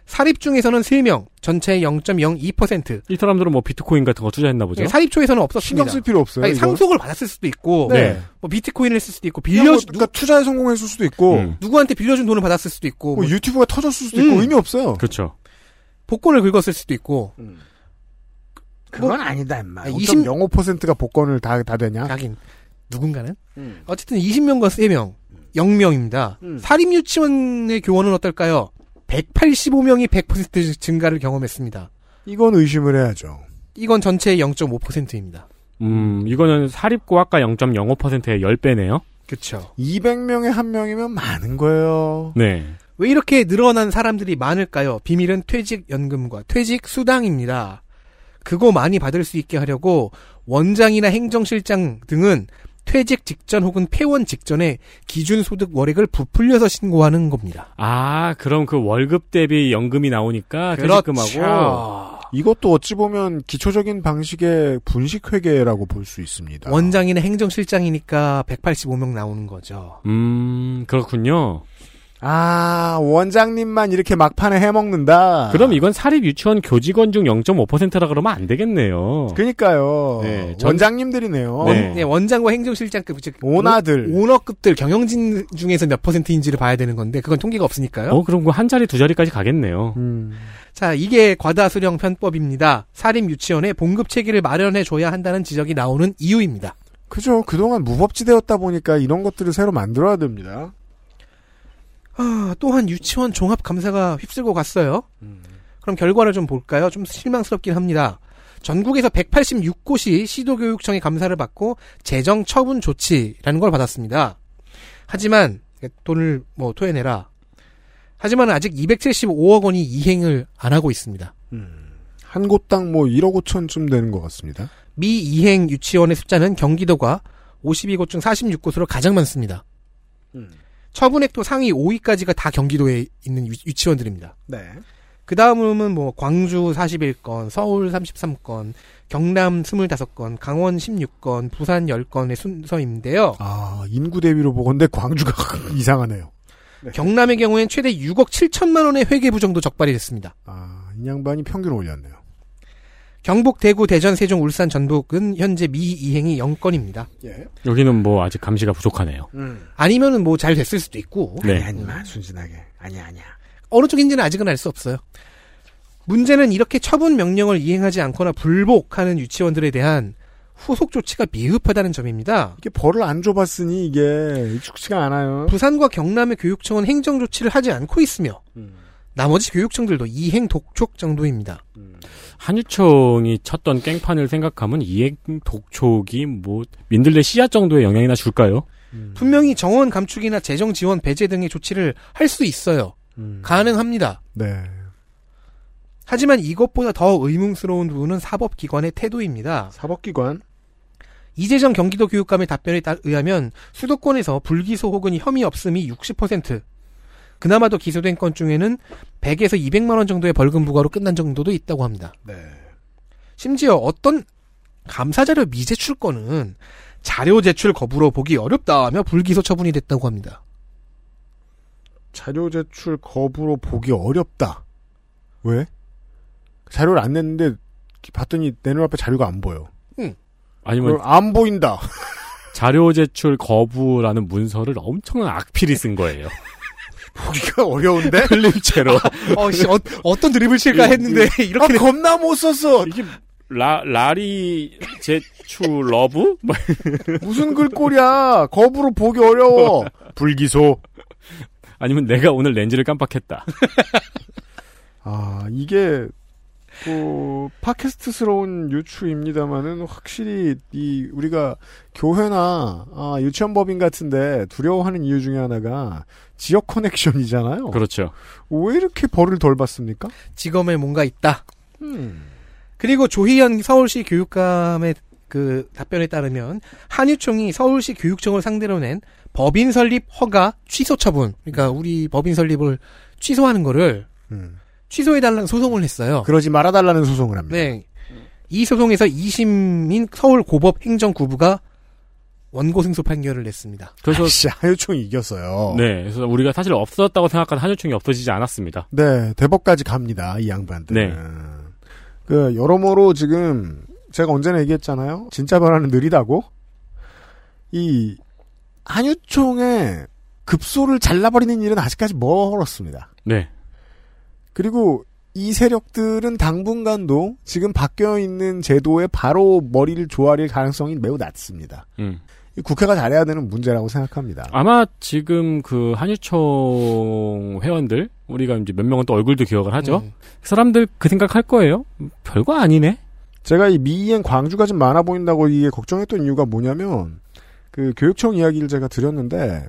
사립 중에서는 3명, 전체의 0.02%. 이 사람들은 뭐 비트코인 같은 거 투자했나 보죠. 네, 사립초에서는 신경 없었습니다. 쓸 필요 없어요. 아니. 상속을 받았을 수도 있고, 네. 뭐 비트코인을 쓸 수도 있고, 빌려 뭐, 그러니까 투자에 성공했을 수도 있고, 음. 누구한테 빌려준 돈을 받았을 수도 있고, 뭐 뭐 유튜브가 터졌을 수도 있고 음. 의미 없어요. 그렇죠. 복권을 긁었을 수도 있고, 그건 아니다, 임마. 아니, 20 5.05%가 복권을 다, 다 되냐? 하긴 누군가는 음. 어쨌든 20명과 3명, 0명입니다. 음. 사립 유치원의 교원은 어떨까요? 185명이 100% 증가를 경험했습니다. 이건 의심을 해야죠. 이건 전체의 0.5%입니다. 음, 이거는 사립고학과 0.05%의 10배네요. 그렇죠. 200명에 한 명이면 많은 거예요. 네. 왜 이렇게 늘어난 사람들이 많을까요? 비밀은 퇴직 연금과 퇴직 수당입니다. 그거 많이 받을 수 있게 하려고 원장이나 행정실장 등은 퇴직 직전 혹은 폐원 직전에 기준 소득 월액을 부풀려서 신고하는 겁니다. 아, 그럼 그 월급 대비 연금이 나오니까 퇴직금하고 그렇죠. 이것도 어찌 보면 기초적인 방식의 분식 회계라고 볼 수 있습니다. 원장이나 행정실장이니까 185명 나오는 거죠. 음, 그렇군요. 아, 원장님만 이렇게 막판에 해먹는다. 그럼 이건 사립 유치원 교직원 중 0.5%라 그러면 안 되겠네요. 그러니까요. 네, 전- 원장님들이네요. 네. 네, 원장과 행정실장급, 즉 오나들. 오- 오너급들 경영진 중에서 몇 퍼센트인지를 봐야 되는 건데 그건 통계가 없으니까요. 어, 그럼 그한 자리 두 자리까지 가겠네요. 음. 자, 이게 과다 수령 편법입니다. 사립 유치원에 봉급 체계를 마련해 줘야 한다는 지적이 나오는 이유입니다. 그죠. 그동안 무법지대였다 보니까 이런 것들을 새로 만들어야 됩니다. 아, 또한 유치원 종합 감사가 휩쓸고 갔어요. 그럼 결과를 좀 볼까요? 좀 실망스럽긴 합니다. 전국에서 186곳이 시도교육청의 감사를 받고 재정 처분 조치라는 걸 받았습니다. 하지만 돈을 뭐 토해내라. 하지만 아직 275억 원이 이행을 안 하고 있습니다. 한 곳당 뭐 1억 5천쯤 되는 것 같습니다. 미 이행 유치원의 숫자는 경기도가 52곳 중 46곳으로 가장 많습니다. 처분액도 상위 5위까지가 다 경기도에 있는 유- 유치원들입니다. 네. 그 다음은 뭐 광주 41건, 서울 33건, 경남 25건, 강원 16건, 부산 10건의 순서인데요. 아, 인구 대비로 보건데 광주가 이상하네요. 경남의 경우엔 최대 6억 7천만 원의 회계부 정도 적발이 됐습니다. 아, 이 양반이 평균 올렸네요. 경북, 대구, 대전, 세종, 울산, 전북은 현재 미이행이 0건입니다. 예. 여기는 뭐 아직 감시가 부족하네요. 아니면은 뭐 잘 됐을 수도 있고 네. 아니야, 순진하게. 아니야, 아니야. 어느 쪽인지는 아직은 알 수 없어요. 문제는 이렇게 처분 명령을 이행하지 않거나 불복하는 유치원들에 대한 후속 조치가 미흡하다는 점입니다. 이게 벌을 안 줘봤으니 이게 익숙치가 않아요. 부산과 경남의 교육청은 행정 조치를 하지 않고 있으며 나머지 교육청들도 이행 독촉 정도입니다. 한유총이 쳤던 깽판을 생각하면 이행 독촉이 뭐 민들레 씨앗 정도의 영향이나 줄까요? 분명히 정원 감축이나 재정 지원 배제 등의 조치를 할 수 있어요. 가능합니다. 네. 하지만 이것보다 더 의문스러운 부분은 사법기관의 태도입니다. 사법기관. 이재정 경기도 교육감의 답변에 따- 의하면 수도권에서 불기소 혹은 혐의 없음이 60%, 그나마도 기소된 건 중에는 100에서 200만 원 정도의 벌금 부과로 끝난 정도도 있다고 합니다. 네. 심지어 어떤 감사자료 미제출 건은 자료 제출 거부로 보기 어렵다며 불기소 처분이 됐다고 합니다. 자료 제출 거부로 보기 어렵다. 왜? 자료를 안 냈는데 봤더니 내 눈앞에 자료가 안 보여. 아니면 그럼 안 보인다. 자료 제출 거부라는 문서를 엄청난 악필이 쓴 거예요. 보기가 어려운데? 흘림체로. 어, 씨, 어, 떤 드립을 칠까 했는데 이렇게 아, 겁나 못 썼어. 이게 라 라리 제출 러브? 뭐 무슨 글꼴이야. 거부로 보기 어려워. 불기소. 아니면 내가 오늘 렌즈를 깜빡했다. 아, 이게 그 팟캐스트스러운 유추입니다만은 확실히 이 우리가 교회나 아, 유치원 법인 같은데 두려워하는 이유 중에 하나가 지역 커넥션이잖아요. 그렇죠. 왜 이렇게 벌을 덜 받습니까? 직업에 뭔가 있다. 음. 그리고 조희연 서울시 교육감의 그 답변에 따르면 한유총이 서울시 교육청을 상대로 낸 법인 설립 허가 취소 처분. 그러니까 우리 법인 설립을 취소하는 거를 음. 취소해달라는 소송을 했어요. 그러지 말아달라는 소송을 합니다. 네. 이 소송에서 2심인 서울고법 행정구부가 원고 승소 판결을 냈습니다. 그래서 아이씨, 하유총이 이겼어요. 네, 그래서 우리가 사실 없었다고 생각한 한유총이 없어지지 않았습니다. 네, 대법까지 갑니다. 이 양반들. 네. 그 여러모로 지금 제가 언제나 얘기했잖아요. 진짜 변화는 느리다고. 이 한유총의 급소를 잘라버리는 일은 아직까지 멀었습니다. 네, 그리고 이 세력들은 당분간도 지금 바뀌어 있는 제도에 바로 머리를 조아릴 가능성이 매우 낮습니다. 음. 이 국회가 잘해야 되는 문제라고 생각합니다. 아마 지금 그 한유총 회원들 우리가 이제 몇 명은 또 얼굴도 기억을 하죠. 음. 그 사람들 그 생각할 거예요. 별거 아니네. 제가 이 미이엔 광주가 좀 많아 보인다고 이게 걱정했던 이유가 뭐냐면 그 교육청 이야기를 제가 드렸는데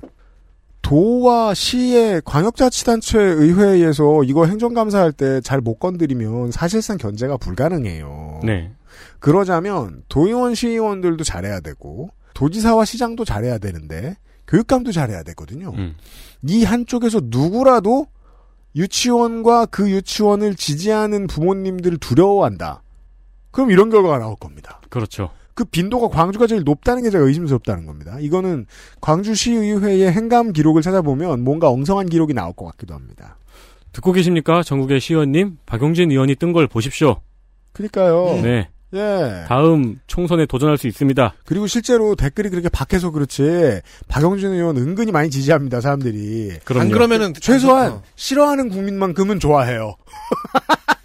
도와 시의 광역자치단체 의회에서 이거 행정감사할 때 잘 못 건드리면 사실상 견제가 불가능해요. 네, 그러자면 도의원 시의원들도 잘해야 되고 도지사와 시장도 잘해야 되는데 교육감도 잘해야 되거든요. 음. 이 한쪽에서 누구라도 유치원과 그 유치원을 지지하는 부모님들을 두려워한다. 그럼 이런 결과가 나올 겁니다. 그렇죠. 그 빈도가 광주가 제일 높다는 게 제가 의심스럽다는 겁니다. 이거는 광주시의회의 행감 기록을 찾아보면 뭔가 엉성한 기록이 나올 것 같기도 합니다. 듣고 계십니까? 전국의 시의원님, 박용진 의원이 뜬 걸 보십시오. 그러니까요. 네, 예. 다음 총선에 도전할 수 있습니다. 그리고 실제로 댓글이 그렇게 박해서 그렇지 박영준 의원 은근히 많이 지지합니다. 사람들이. 그럼요. 안 그러면은 최소한 어. 싫어하는 국민만큼은 좋아해요.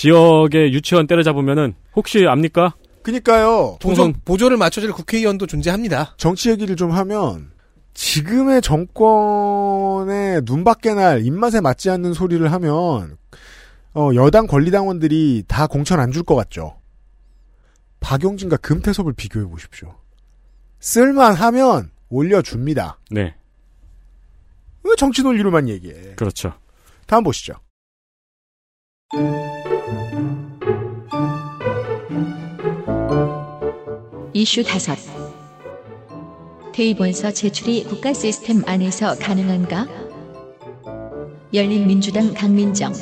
지역의 유치원 때려잡으면은 혹시 압니까? 그니까요. 보조, 보조를 맞춰줄 국회의원도 존재합니다. 정치 얘기를 좀 하면 지금의 정권의 눈밖에 날 입맛에 맞지 않는 소리를 하면 어, 여당 권리당원들이 다 공천 안 줄 것 같죠. 박용진과 금태섭을 비교해 보십시오. 쓸만하면 올려줍니다. 네, 왜 정치 논리로만 얘기해? 그렇죠. 다음 보시죠. 이슈 다섯 대입원서 제출이 국가 시스템 안에서 가능한가? 열린민주당 강민정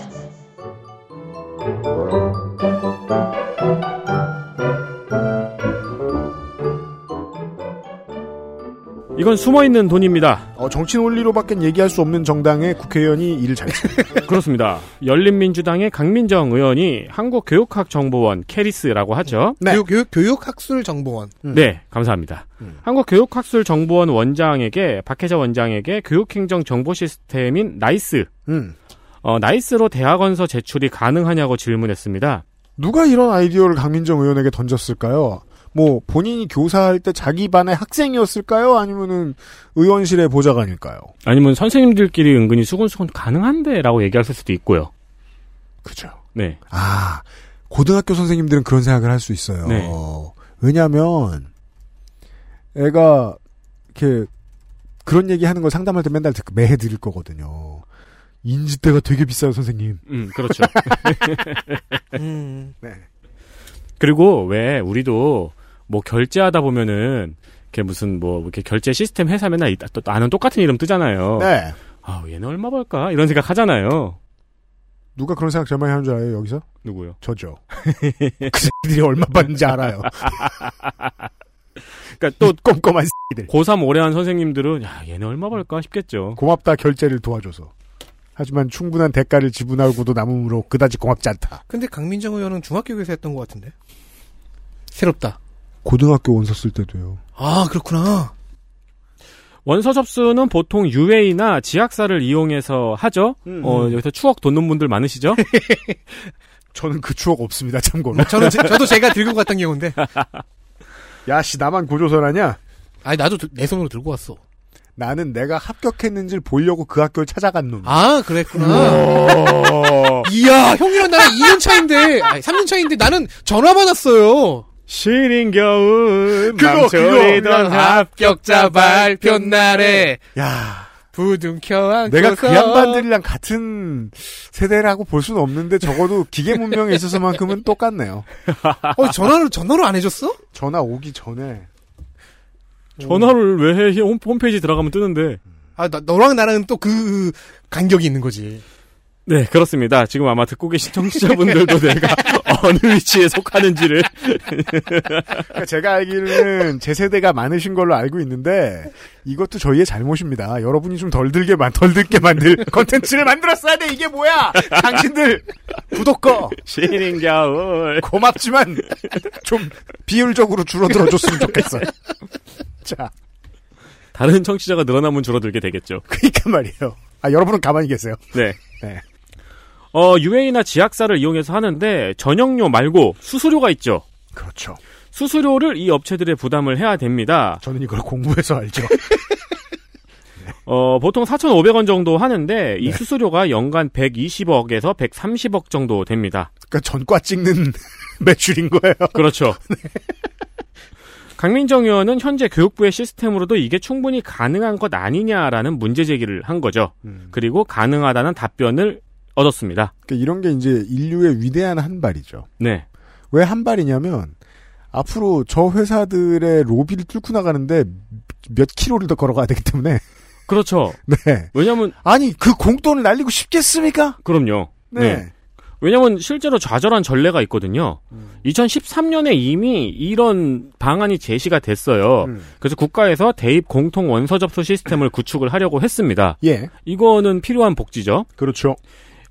이건 숨어 있는 돈입니다. 어, 정치 논리로밖엔 얘기할 수 없는 정당의 국회의원이 일을 잘했습니다. 그렇습니다. 열린민주당의 강민정 의원이 한국교육학정보원 KERIS라고 하죠. 네. 교육, 교육, 교육 학술정보원. 음. 네, 감사합니다. 음. 한국교육학술정보원 원장에게 박혜자 원장에게 교육행정 정보 시스템인 NEIS, 음. 어, NEIS로 대학원서 제출이 가능하냐고 질문했습니다. 누가 이런 아이디어를 강민정 의원에게 던졌을까요? 뭐 본인이 교사할 때 자기 반의 학생이었을까요? 아니면은 의원실의 보좌관일까요? 아니면 선생님들끼리 은근히 수근수근 가능한데라고 얘기할 수도 있고요. 그죠. 네, 아 고등학교 선생님들은 그런 생각을 할 수 있어요. 네. 왜냐하면 애가 이렇게 그런 얘기 하는 걸 상담할 때 맨날 듣- 매해 드릴 거거든요. 인지대가 되게 비싸요, 선생님. 음, 그렇죠. 음. 네. 그리고 왜 우리도 뭐 결제하다 보면은 이렇게 무슨 뭐 이렇게 결제 시스템 회사 맨날 또 나는 똑같은 이름 뜨잖아요. 네. 아, 얘는 얼마 벌까? 이런 생각 하잖아요. 누가 그런 생각 제일 많이 하는 줄 알아요, 여기서? 누구요? 저죠. 그 새끼들이 얼마 받는지 알아요. 그러니까 또 꼼꼼한 새끼들. 고3 오래 한 선생님들은 야, 얘는 얼마 벌까 싶겠죠. 고맙다, 결제를 도와줘서. 하지만 충분한 대가를 지불하고도 남음으로 그다지 고맙지 않다. 근데 강민정 의원은 중학교 교사 했던 것 같은데. 새롭다. 고등학교 원서 쓸 때도요. 아, 그렇구나. 원서 접수는 보통 UA나 지학사를 이용해서 하죠. 음. 어, 여기서 추억 돋는 분들 많으시죠? 저는 그 추억 없습니다, 참고로. 저는, 제- 저도 제가 들고 갔던 경우인데. 야, 씨, 나만 고조선하냐? 아니, 나도 들- 내 손으로 들고 왔어. 나는 내가 합격했는지를 보려고 그 학교를 찾아간 놈. 아, 그랬구나. 어. 이야, 형이랑 나랑 2년 차인데, 아니, 3년 차인데 나는 전화 받았어요. 시린 겨울 그거, 그거. 합격자 발표 날에 야, 부둥켜 안고서 내가 그 양반들이랑 같은 세대라고 볼 수는 없는데 적어도 기계 문명에 있어서만큼은 똑같네요. 어, 전화를, 전화로 안 해줬어? 전화 오기 전에 전화를 왜 해? 홈, 홈페이지 들어가면 뜨는데. 아, 나, 너랑 나랑은 또그 간격이 있는 거지. 네, 그렇습니다. 지금 아마 듣고 계신 청취자분들도 내가 어느 위치에 속하는지를. 그러니까 제가 알기로는 제 세대가 많으신 걸로 알고 있는데 이것도 저희의 잘못입니다. 여러분이 좀 덜 들게 만, 덜 듣게 만들 컨텐츠를 만들었어야 돼. 이게 뭐야? 당신들 구독 거 시린 겨울. 고맙지만 좀 비율적으로 줄어들어 줬으면 좋겠어요. 자, 다른 청취자가 늘어나면 줄어들게 되겠죠. 그러니까 말이에요. 아, 여러분은 가만히 계세요. 네. 네. 어, UA나 지약사를 이용해서 하는데 전용료 말고 수수료가 있죠. 그렇죠. 수수료를 이 업체들에 부담을 해야 됩니다. 저는 이걸 공부해서 알죠. 어, 보통 4,500원 정도 하는데 이 네. 수수료가 연간 120억에서 130억 정도 됩니다. 그러니까 전과 찍는 매출인 거예요. 그렇죠. 강민정 의원은 현재 교육부의 시스템으로도 이게 충분히 가능한 것 아니냐라는 문제 제기를 한 거죠. 그리고 가능하다는 답변을 얻었습니다. 그러니까 이런 게 이제 인류의 위대한 한 발이죠. 네. 왜 한 발이냐면 앞으로 저 회사들의 로비를 뚫고 나가는데 몇 킬로를 더 걸어가야 되기 때문에 그렇죠. 네. 왜냐면 아니 그 공돈을 날리고 싶겠습니까? 그럼요. 네. 네. 왜냐면 실제로 좌절한 전례가 있거든요. 2013년에 이미 이런 방안이 제시가 됐어요. 음. 그래서 국가에서 대입 공통 원서 접수 시스템을 구축을 하려고 했습니다. 예. 이거는 필요한 복지죠. 그렇죠.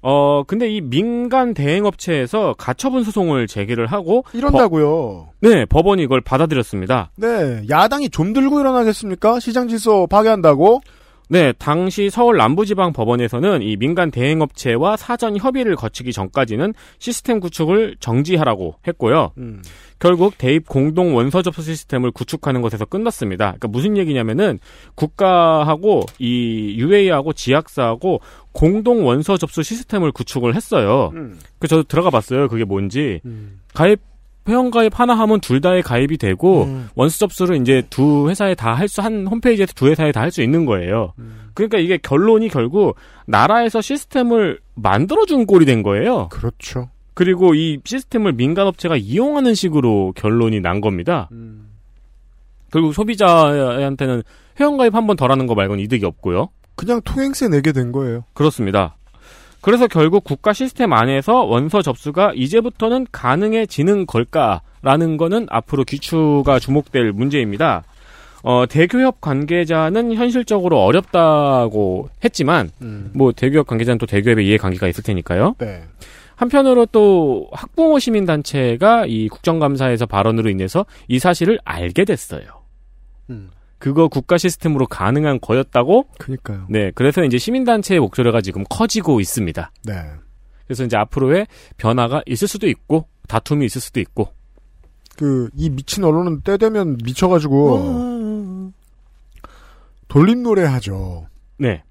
어, 근데 이 민간 대행업체에서 가처분 소송을 제기를 하고 이런다고요. 네, 법원이 이걸 받아들였습니다. 네. 야당이 좀 들고 일어나겠습니까? 시장 질서 파괴한다고? 네, 당시 서울 남부지방 법원에서는 이 민간 대행업체와 사전 협의를 거치기 전까지는 시스템 구축을 정지하라고 했고요. 음. 결국 대입 공동 원서 접수 시스템을 구축하는 것에서 끝났습니다. 그러니까 무슨 얘기냐면은 국가하고 이 UA하고 지약사하고 공동 원서 접수 시스템을 구축을 했어요. 음. 그 저도 들어가 봤어요. 그게 뭔지. 음. 가입 회원 가입 하나 하면 둘 다에 가입이 되고 음. 원서 접수를 이제 두 회사에 다 할 수 한 홈페이지에서 두 회사에 다 할 수 있는 거예요. 그러니까 이게 결론이 결국 나라에서 시스템을 만들어 준 꼴이 된 거예요. 그렇죠. 그리고 이 시스템을 민간 업체가 이용하는 식으로 결론이 난 겁니다. 음. 결국 소비자한테는 회원 가입 한 번 덜 하는 거 말고는 이득이 없고요. 그냥 통행세 내게 된 거예요. 그렇습니다. 그래서 결국 국가 시스템 안에서 원서 접수가 이제부터는 가능해지는 걸까라는 거는 앞으로 귀추가 주목될 문제입니다. 어, 대교협 관계자는 현실적으로 어렵다고 했지만, 뭐, 대교협 관계자는 또 대교협의 이해관계가 있을 테니까요. 네. 한편으로 또 학부모 시민단체가 이 국정감사에서 발언으로 인해서 이 사실을 알게 됐어요. 음. 그거 국가 시스템으로 가능한 거였다고? 그니까요. 네, 그래서 이제 시민단체의 목소리가 지금 커지고 있습니다. 네. 그래서 이제 앞으로의 변화가 있을 수도 있고, 다툼이 있을 수도 있고, 그, 이 미친 언론은 때 되면 미쳐가지고, 돌림 노래 하죠. 네,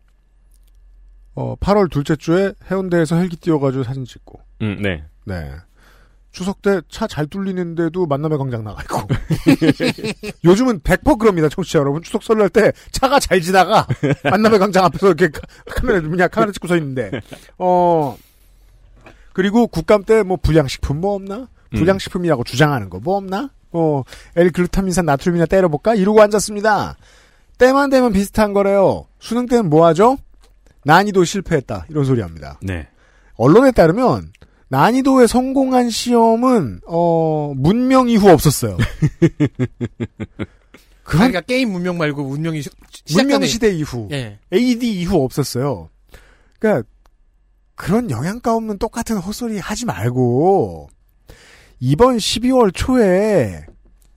어, 8월 둘째 주에 해운대에서 헬기 띄워가지고 사진 찍고, 음, 네. 네. 추석 때 차 잘 뚫리는데도 만남의 광장 나가 있고. 요즘은 100% 그럽니다, 청취자 여러분. 추석 설날 때 차가 잘 지나가 만남의 광장 앞에서 이렇게 카- 카메라, 그냥 카메라 찍고 서 있는데, 어, 그리고 국감 때 뭐 불량식품 뭐 없나? 불량식품이라고 주장하는 거 뭐 없나? 어, L글루타민산 나트륨이나 때려볼까? 이러고 앉았습니다. 때만 되면 비슷한 거래요. 수능 때는 뭐 하죠? 난이도 실패했다. 이런 소리 합니다. 네. 언론에 따르면 난이도에 성공한 시험은 어 문명 이후 없었어요. 그런 그러니까 게임 문명 말고 문명이 시- 문명 시대 이후 예. AD 이후 없었어요. 그러니까 그런 영양가 없는 똑같은 헛소리 하지 말고 이번 12월 초에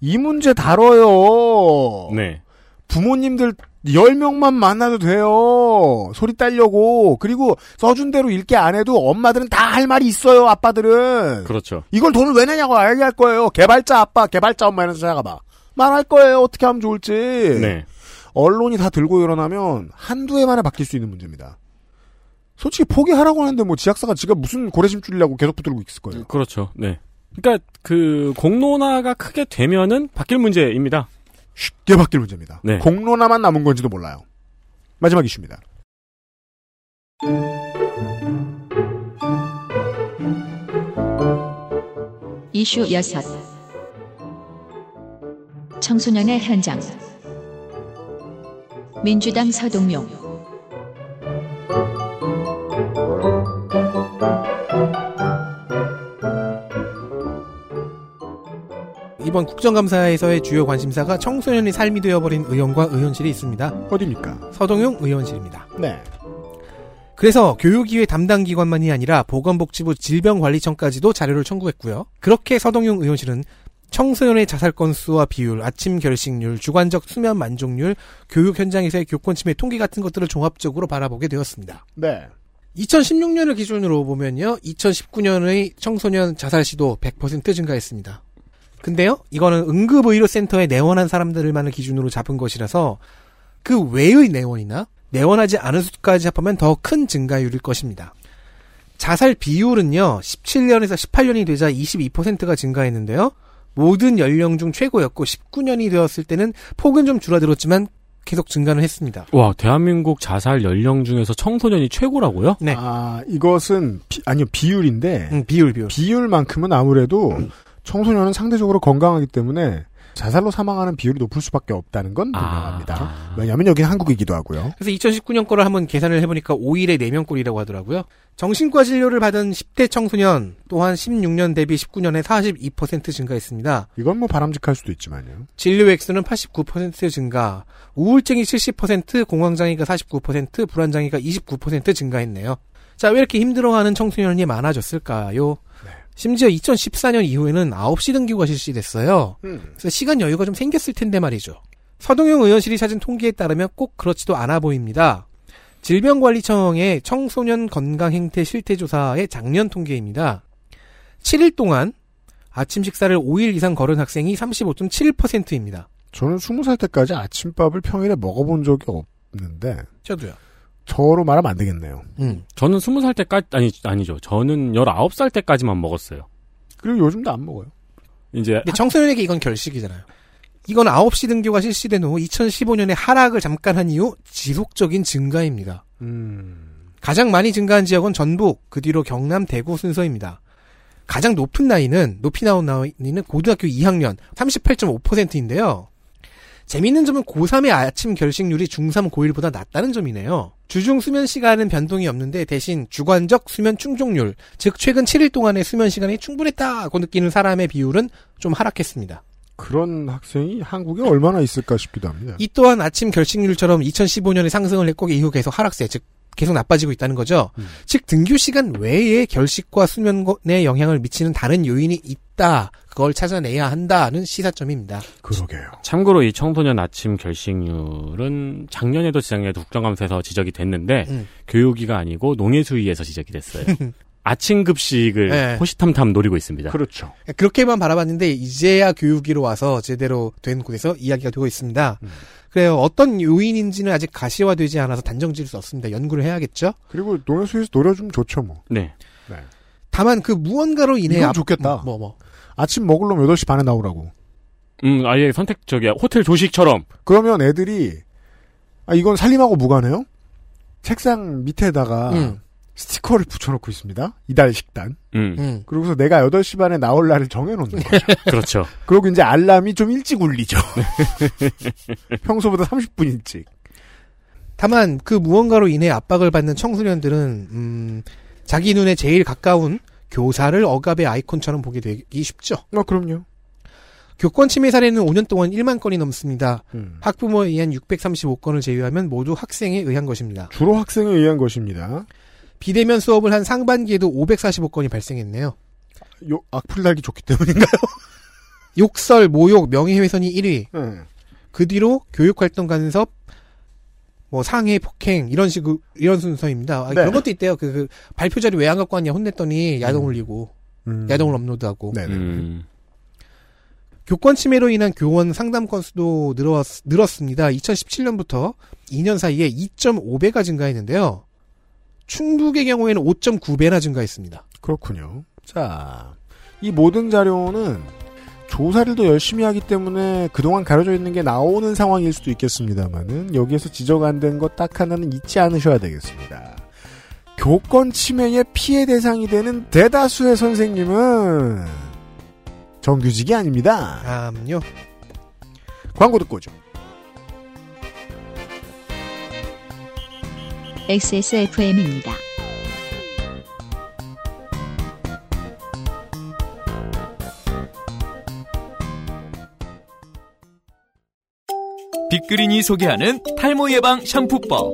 이 문제 다뤄요. 네. 부모님들 10명만 만나도 돼요. 소리 딸려고. 그리고 써준 대로 읽게 안 해도 엄마들은 다 할 말이 있어요, 아빠들은. 그렇죠. 이걸 돈을 왜 내냐고 알게 할 거예요. 개발자 아빠, 개발자 엄마 이런 데 찾아가 봐. 말할 거예요, 어떻게 하면 좋을지. 네. 언론이 다 들고 일어나면 한두 해 만에 바뀔 수 있는 문제입니다. 솔직히 포기하라고 하는데 뭐 지학사가 지가 무슨 고래심 줄이라고 계속 붙들고 있을 거예요. 그렇죠. 네. 그러니까 그 공론화가 크게 되면은 바뀔 문제입니다. 쉽게 바뀔 문제입니다. 네. 공론화만 남은 건지도 몰라요. 마지막 이슈입니다. 이슈 6 청소년의 현장 민주당 서동용 이번 국정감사에서의 주요 관심사가 청소년의 삶이 되어버린 의원과 의원실이 있습니다. 어디입니까? 서동용 의원실입니다. 네. 그래서 교육위의 담당 기관만이 아니라 보건복지부 질병관리청까지도 자료를 청구했고요. 그렇게 서동용 의원실은 청소년의 자살 건수와 비율, 아침 결식률, 주관적 수면 만족률, 교육 현장에서의 교권 침해 통계 같은 것들을 종합적으로 바라보게 되었습니다. 네. 2016년을 기준으로 보면요. 2019년의 청소년 자살 시도 100% 증가했습니다. 근데요. 이거는 응급의료센터에 내원한 사람들만을 기준으로 잡은 것이라서 그 외의 내원이나 내원하지 않은 수까지 합하면 더 큰 증가율일 것입니다. 자살 비율은요. 17년에서 18년이 되자 22%가 증가했는데요. 모든 연령 중 최고였고 19년이 되었을 때는 폭은 좀 줄어들었지만 계속 증가는 했습니다. 와, 대한민국 자살 연령 중에서 청소년이 최고라고요? 네. 아, 이것은 비, 아니요 비율인데 음, 비율 비율. 비율만큼은 아무래도 청소년은 상대적으로 건강하기 때문에 자살로 사망하는 비율이 높을 수밖에 없다는 건 분명합니다. 아. 왜냐하면 여기는 한국이기도 하고요. 그래서 2019년 거를 한번 계산을 해보니까 5일에 4명 꼴이라고 하더라고요. 정신과 진료를 받은 10대 청소년 또한 16년 대비 19년에 42% 증가했습니다. 이건 뭐 바람직할 수도 있지만요. 진료 횟수는 89% 증가, 우울증이 70%, 공황장애가 49%, 불안장애가 29% 증가했네요. 자, 왜 이렇게 힘들어하는 청소년이 많아졌을까요? 심지어 2014년 이후에는 9시 등교가 실시됐어요. 그래서 시간 여유가 좀 생겼을 텐데 말이죠. 서동영 의원실이 찾은 통계에 따르면 꼭 그렇지도 않아 보입니다. 질병관리청의 청소년 건강행태 실태조사의 작년 통계입니다. 7일 동안 아침 식사를 5일 이상 걸은 학생이 35.7%입니다. 저는 20살 때까지 아침밥을 평일에 먹어본 적이 없는데 저도요. 저로 말하면 안 되겠네요. 음. 저는 스무 살 때까지 아니 아니죠. 저는 열아홉 살 때까지만 먹었어요. 그리고 요즘도 안 먹어요. 이제 근데 청소년에게 이건 결식이잖아요. 이건 9시 등교가 실시된 후 2015년에 하락을 잠깐 한 이후 지속적인 증가입니다. 음. 가장 많이 증가한 지역은 전북, 그 뒤로 경남, 대구 순서입니다. 가장 높은 나이는, 높이 나온 나이는 고등학교 2학년 38.5%인데요. 재미있는 점은 고3의 아침 결식률이 중3, 고1보다 낮다는 점이네요. 주중 수면 시간은 변동이 없는데 대신 주관적 수면 충족률, 즉 최근 7일 동안의 수면 시간이 충분했다고 느끼는 사람의 비율은 좀 하락했습니다. 그런 학생이 한국에 얼마나 있을까 싶기도 합니다. 이 또한 아침 결식률처럼 2015년에 상승을 했고 이후 계속 하락세, 즉 계속 나빠지고 있다는 거죠. 음. 즉 등교 시간 외에 결식과 수면에 영향을 미치는 다른 요인이 있다. 그걸 찾아내야 한다는 시사점입니다. 그러게요. 참고로 이 청소년 아침 결식률은 작년에도 지작년에도 국정감사에서 지적이 됐는데 음. 교육위가 아니고 농해수위에서 지적이 됐어요. 아침 급식을 네. 호시탐탐 노리고 있습니다. 그렇죠. 그렇게만 바라봤는데 이제야 교육위로 와서 제대로 된 곳에서 이야기가 되고 있습니다. 음. 그래요. 어떤 요인인지는 아직 가시화되지 않아서 단정 지을 수 없습니다. 연구를 해야겠죠. 그리고 농해수에서 노려주면 좋죠 뭐. 네. 다만 그 무언가로 인해 이건 앞- 좋겠다. 뭐 뭐. 아침 먹으려면 8시 반에 나오라고. 음, 아예 선택 저기 호텔 조식처럼 그러면 애들이 아 이건 살림하고 무관해요? 책상 밑에다가 음, 스티커를 붙여놓고 있습니다. 이달 식단. 음, 음. 그러고서 내가 8시 반에 나올 날을 정해놓는 거죠. 그렇죠. 그리고 이제 알람이 좀 일찍 울리죠. 평소보다 30분 일찍. 다만 그 무언가로 인해 압박을 받는 청소년들은 음, 자기 눈에 제일 가까운 교사를 억압의 아이콘처럼 보게 되기 쉽죠. 어, 그럼요. 교권 침해 사례는 5년 동안 1만 건이 넘습니다. 음. 학부모에 의한 635건을 제외하면 모두 학생에 의한 것입니다. 주로 학생에 의한 것입니다. 비대면 수업을 한 상반기에도 545건이 발생했네요. 요, 악플 달기 좋기 때문인가요? 욕설, 모욕, 명예훼손이 1위. 네. 그 뒤로 교육활동 간섭, 뭐 상해, 폭행 이런 식 이런 순서입니다. 아, 네. 그런 것도 있대요. 그, 그 발표 자료 왜안 갖고 왔냐 혼냈더니 야동 음. 올리고 음. 야동을 업로드하고 네네. 음, 교권 침해로 인한 교원 상담 건수도 늘었, 늘었습니다. 2017년부터 2년 사이에 2.5배가 증가했는데요. 충북의 경우에는 5.9배나 증가했습니다. 그렇군요. 자, 이 모든 자료는 조사를 더 열심히 하기 때문에 그동안 가려져 있는 게 나오는 상황일 수도 있겠습니다만은 여기에서 지적 안 된 것 딱 하나는 잊지 않으셔야 되겠습니다. 교권 침해의 피해 대상이 되는 대다수의 선생님은 정규직이 아닙니다. 암요. 광고 듣고 오죠. XSFM입니다. 빅그린이 소개하는 탈모 예방 샴푸법.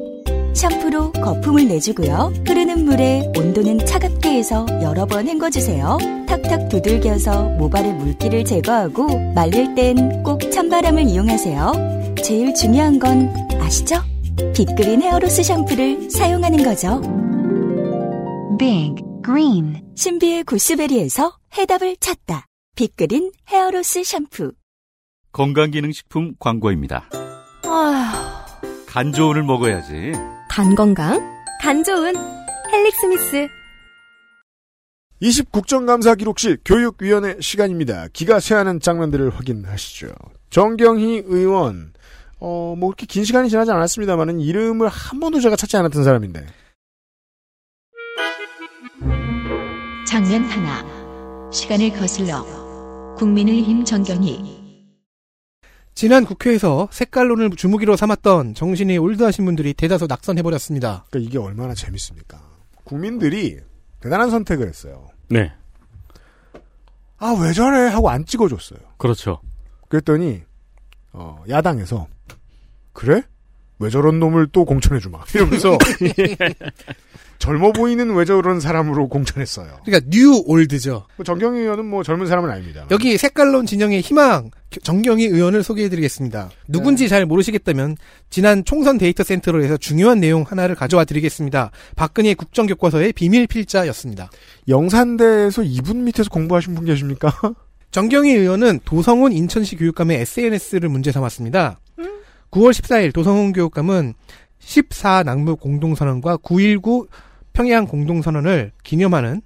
샴푸로 거품을 내주고요. 흐르는 물에 온도는 차갑게 해서 여러 번 헹궈주세요. 탁탁 두들겨서 모발의 물기를 제거하고 말릴 땐 꼭 찬바람을 이용하세요. 제일 중요한 건 아시죠? 빅그린 헤어로스 샴푸를 사용하는 거죠. Big Green 신비의 구스베리에서 해답을 찾다. 빅그린 헤어로스 샴푸. 건강기능식품 광고입니다. 아휴, 간 좋은을 먹어야지. 간 건강, 간 좋은 헬릭 스미스. 20 국정감사 기록실 교육위원회 시간입니다. 기가 새하는 장면들을 확인하시죠. 정경희 의원, 어, 뭐 그렇게 긴 시간이 지나지 않았습니다만은 이름을 한 번도 제가 찾지 않았던 사람인데. 장면 하나. 시간을 거슬러 국민의힘 정경희 지난 국회에서 색깔론을 주무기로 삼았던 정신이 올드하신 분들이 대다수 낙선해버렸습니다. 그러니까 이게 얼마나 재밌습니까? 국민들이 대단한 선택을 했어요. 네. 아, 왜 저래? 하고 안 찍어줬어요. 그렇죠. 그랬더니, 어, 야당에서, 그래? 왜 저런 놈을 또 공천해주마. 이러면서, 젊어 보이는 왜 저런 사람으로 공천했어요. 그러니까 new old죠. 뭐 정경희 의원은 뭐 젊은 사람은 아닙니다. 여기 색깔론 진영의 희망 정경희 의원을 소개해드리겠습니다. 누군지 잘 모르시겠다면 지난 총선 데이터 센터로 해서 중요한 내용 하나를 가져와 드리겠습니다. 박근혜 국정교과서의 비밀 필자였습니다. 영산대에서 이분 밑에서 공부하신 분 계십니까? 정경희 의원은 도성훈 인천시 교육감의 SNS를 문제 삼았습니다. 9월 14일 도성훈 교육감은 14 남북 공동선언과 9.19 평양 공동선언을 기념하는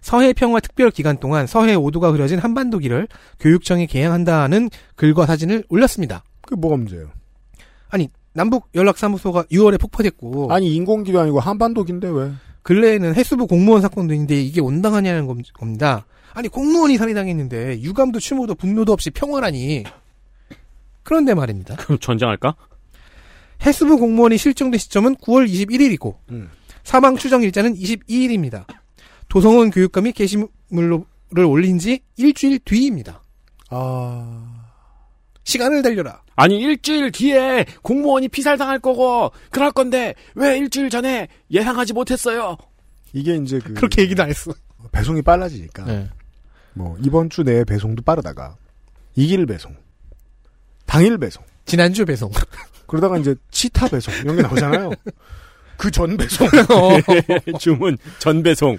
서해 평화 특별 기간 동안 서해 5도가 그려진 한반도기를 교육청에 개항한다는 글과 사진을 올렸습니다. 그게 뭐가 문제예요? 아니 남북 연락사무소가 6월에 폭파됐고 아니 인공기도 아니고 한반도기인데 왜? 근래에는 해수부 공무원 사건도 있는데 이게 온당하냐는 겁- 겁니다. 아니 공무원이 살해당했는데 유감도 추모도 분노도 없이 평화라니. 그런데 말입니다. 그럼 전장할까? 해수부 공무원이 실종된 시점은 9월 21일이고 음. 사망 추정 일자는 22일입니다. 도성훈 교육감이 게시물을 올린 지 일주일 뒤입니다. 아, 시간을 달려라. 아니 일주일 뒤에 공무원이 피살당할 거고 그럴 건데 왜 일주일 전에 예상하지 못했어요? 이게 이제 그 그렇게 얘기도 안 했어. 배송이 빨라지니까 뭐 이번 주 내에 배송도 빠르다가 이길 배송, 당일 배송, 지난주 배송. 그러다가 이제 치타 배송 이런 게 나오잖아요. 그 전 배송 주문 전 배송.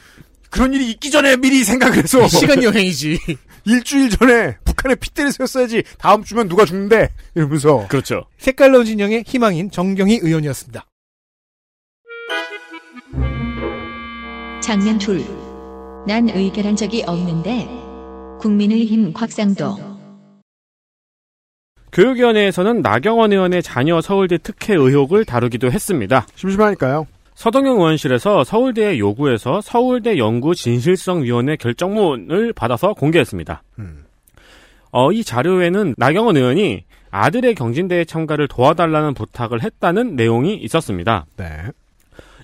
그런 일이 있기 전에 미리 생각을 해서 시간 여행이지. 일주일 전에 북한에 핏대를 세웠어야지 다음 주면 누가 죽는데 이러면서 그렇죠. 색깔론 진영의 희망인 정경희 의원이었습니다. 장면 둘. 난 의결한 적이 없는데 국민의힘 곽상도 교육위원회에서는 나경원 의원의 자녀 서울대 특혜 의혹을 다루기도 했습니다. 심심하니까요. 서동영 의원실에서 서울대의 요구에서 서울대 연구 진실성위원회 결정문을 받아서 공개했습니다. 음. 어, 이 자료에는 나경원 의원이 아들의 경진대회 참가를 도와달라는 부탁을 했다는 내용이 있었습니다. 네.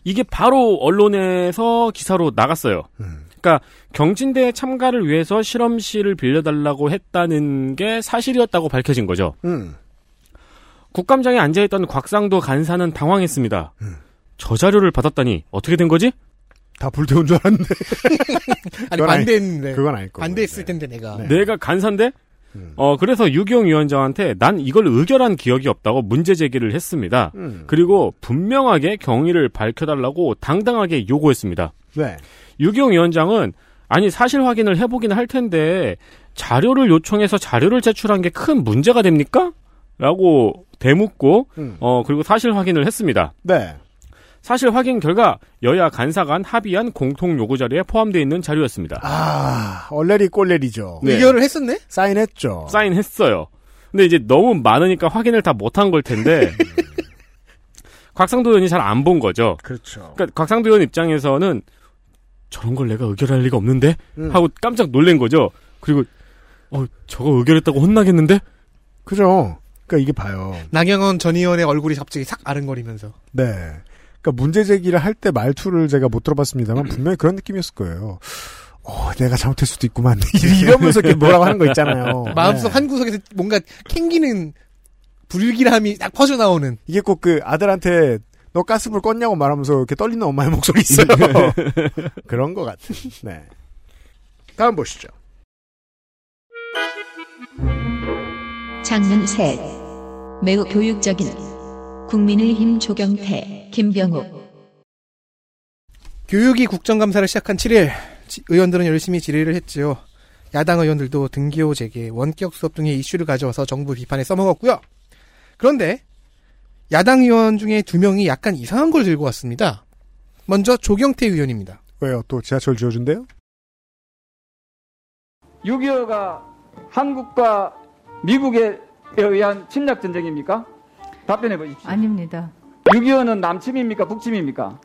이게 바로 언론에서 기사로 나갔어요. 음. 그러니까 경진대회 참가를 위해서 실험실을 빌려달라고 했다는 게 사실이었다고 밝혀진 거죠. 음. 국감장에 앉아있던 곽상도 간사는 당황했습니다. 저 자료를 받았다니 어떻게 된 거지? 다 불태운 줄 알았는데 아니 반대했는데. 그건 아닐 거고. 반대했을 텐데 내가. 네. 내가 간사인데? 음. 어, 그래서 유경 위원장한테 난 이걸 의결한 기억이 없다고 문제 제기를 했습니다. 음. 그리고 분명하게 경위를 밝혀달라고 당당하게 요구했습니다. 네. 유경 위원장은 아니 사실 확인을 해보긴 할 텐데 자료를 요청해서 자료를 제출한 게 큰 문제가 됩니까? 라고 대묻고 음. 어 그리고 사실 확인을 했습니다. 네. 사실 확인 결과 여야 간사 간 합의한 공통 요구 자료에 포함되어 있는 자료였습니다. 아, 얼레리 꼴레리죠. 네. 의결을 했었네? 사인했죠. 사인했어요. 근데 이제 너무 많으니까 확인을 다 못한 걸 텐데 곽상도 의원이 잘 안 본 거죠. 그렇죠. 그러니까 곽상도 의원 입장에서는 저런 걸 내가 의결할 리가 없는데 음. 하고 깜짝 놀란 거죠. 그리고 어 저거 의결했다고 혼나겠는데? 그죠. 그러니까 이게 봐요. 나경원 전 의원의 얼굴이 갑자기 싹 아른거리면서. 네. 그러니까 문제 제기를 할 때 말투를 제가 못 들어봤습니다만 분명히 그런 느낌이었을 거예요. 어, 내가 잘못할 수도 있구만. 이러면서 이렇게 뭐라고 하는 거 있잖아요. 마음속 네. 한 구석에서 뭔가 캥기는 불길함이 딱 퍼져 나오는. 이게 꼭 그 아들한테 너 가스불 껐냐고 말하면서 이렇게 떨리는 엄마의 목소리 있어요. 그런 것 같은. 네. 다음 보시죠. 장면 셋. 매우 교육적인 국민의힘 조경태, 김병욱. 교육이 국정감사를 시작한 7일 지- 의원들은 열심히 질의를 했지요. 야당 의원들도 등기호 재개, 원격 수업 등의 이슈를 가져와서 정부 비판에 써먹었고요. 그런데 야당 의원 중에 두 명이 약간 이상한 걸 들고 왔습니다. 먼저 조경태 의원입니다. 왜요? 또 지하철 지어준대요? 6.25가 한국과 미국에 의한 침략 전쟁입니까? 답변해 보십시오. 아닙니다. 6.25는 남침입니까? 북침입니까?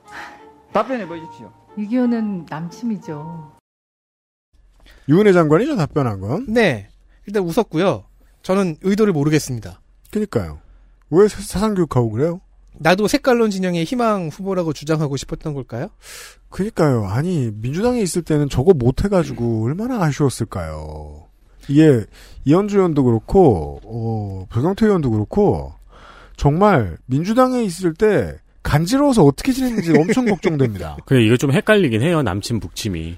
답변해 보십시오. 6.25는 남침이죠. 유은혜 장관이죠, 답변한 건. 네. 일단 웃었고요. 저는 의도를 모르겠습니다. 그니까요. 왜 사- 사상 교육하고 그래요? 나도 색깔론 진영의 희망 후보라고 주장하고 싶었던 걸까요? 그니까요. 아니, 민주당에 있을 때는 저거 못 해가지고 얼마나 아쉬웠을까요. 이게, 이현주 의원도 그렇고, 어, 배경태 의원도 그렇고, 정말 민주당에 있을 때 간지러워서 어떻게 지냈는지 엄청 걱정됩니다. 근데 이거 좀 헷갈리긴 해요. 남친 북침이.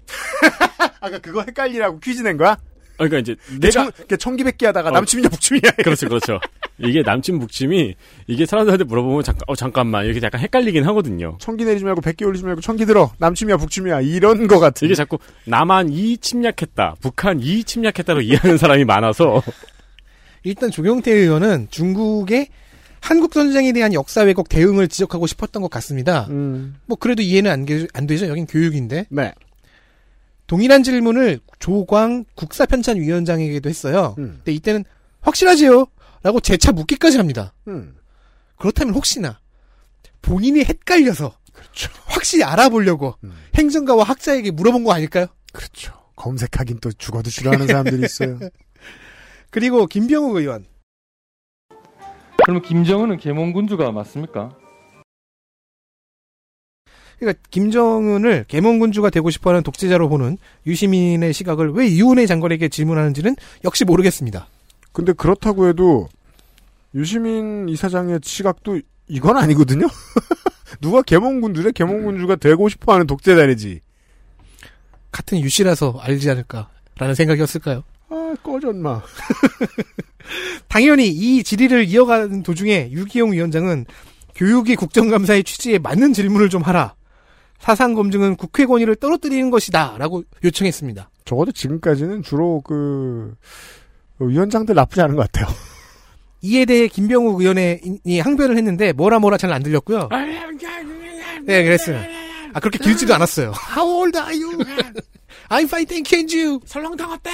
아까 그거 헷갈리라고 퀴즈 낸 거야? 그러니까 이제 내가 청기백기 하다가 어. 남침이냐 북침이냐. 그렇죠, 그렇죠. 이게 남친 북침이 이게 사람들한테 물어보면 잠깐 어 잠깐만 이렇게 약간 헷갈리긴 하거든요. 청기 내리지 말고 백기 올리지 말고 청기 들어. 남침이야 북침이야. 이런 거 같은. 이게 자꾸 남한 이 침략했다, 북한 이 침략했다로 이해하는 사람이 많아서 일단 조경태 의원은 중국의 한국 전쟁에 대한 역사 왜곡 대응을 지적하고 싶었던 것 같습니다. 음. 뭐 그래도 이해는 안, 게- 안 되죠. 여긴 교육인데. 네. 동일한 질문을 조광 국사편찬위원장에게도 했어요. 음. 근데 이때는 확실하지요? 라고 재차 묻기까지 합니다. 음. 그렇다면 혹시나 본인이 헷갈려서 그렇죠. 확실히 알아보려고 음. 행정가와 학자에게 물어본 거 아닐까요? 그렇죠. 검색하긴 또 죽어도 싫어하는 사람들이 있어요. 그리고 김병욱 의원. 그러면 김정은은 계몽군주가 맞습니까? 그러니까 김정은을 계몽군주가 되고 싶어하는 독재자로 보는 유시민의 시각을 왜 이훈의 장관에게 질문하는지는 역시 모르겠습니다. 근데 그렇다고 해도 유시민 이사장의 시각도 이건 아니거든요. 누가 계몽군주래 계몽군주가 되고 싶어하는 독재자이지. 같은 유씨라서 알지 않을까라는 생각이었을까요? 아 꺼졌마. 당연히 이 질의를 이어가는 도중에 유기용 위원장은 교육이 국정감사의 취지에 맞는 질문을 좀 하라. 사상 검증은 국회 권위를 떨어뜨리는 것이다. 라고 요청했습니다. 적어도 지금까지는 주로 그 위원장들 나쁘지 않은 것 같아요. 이에 대해 김병욱 의원이 항변을 했는데 뭐라 뭐라 잘 안 들렸고요. 네, 그랬어요. 아, 그렇게 길지도 않았어요. How old are you? I'm fine, thank you. 설렁탕 어때?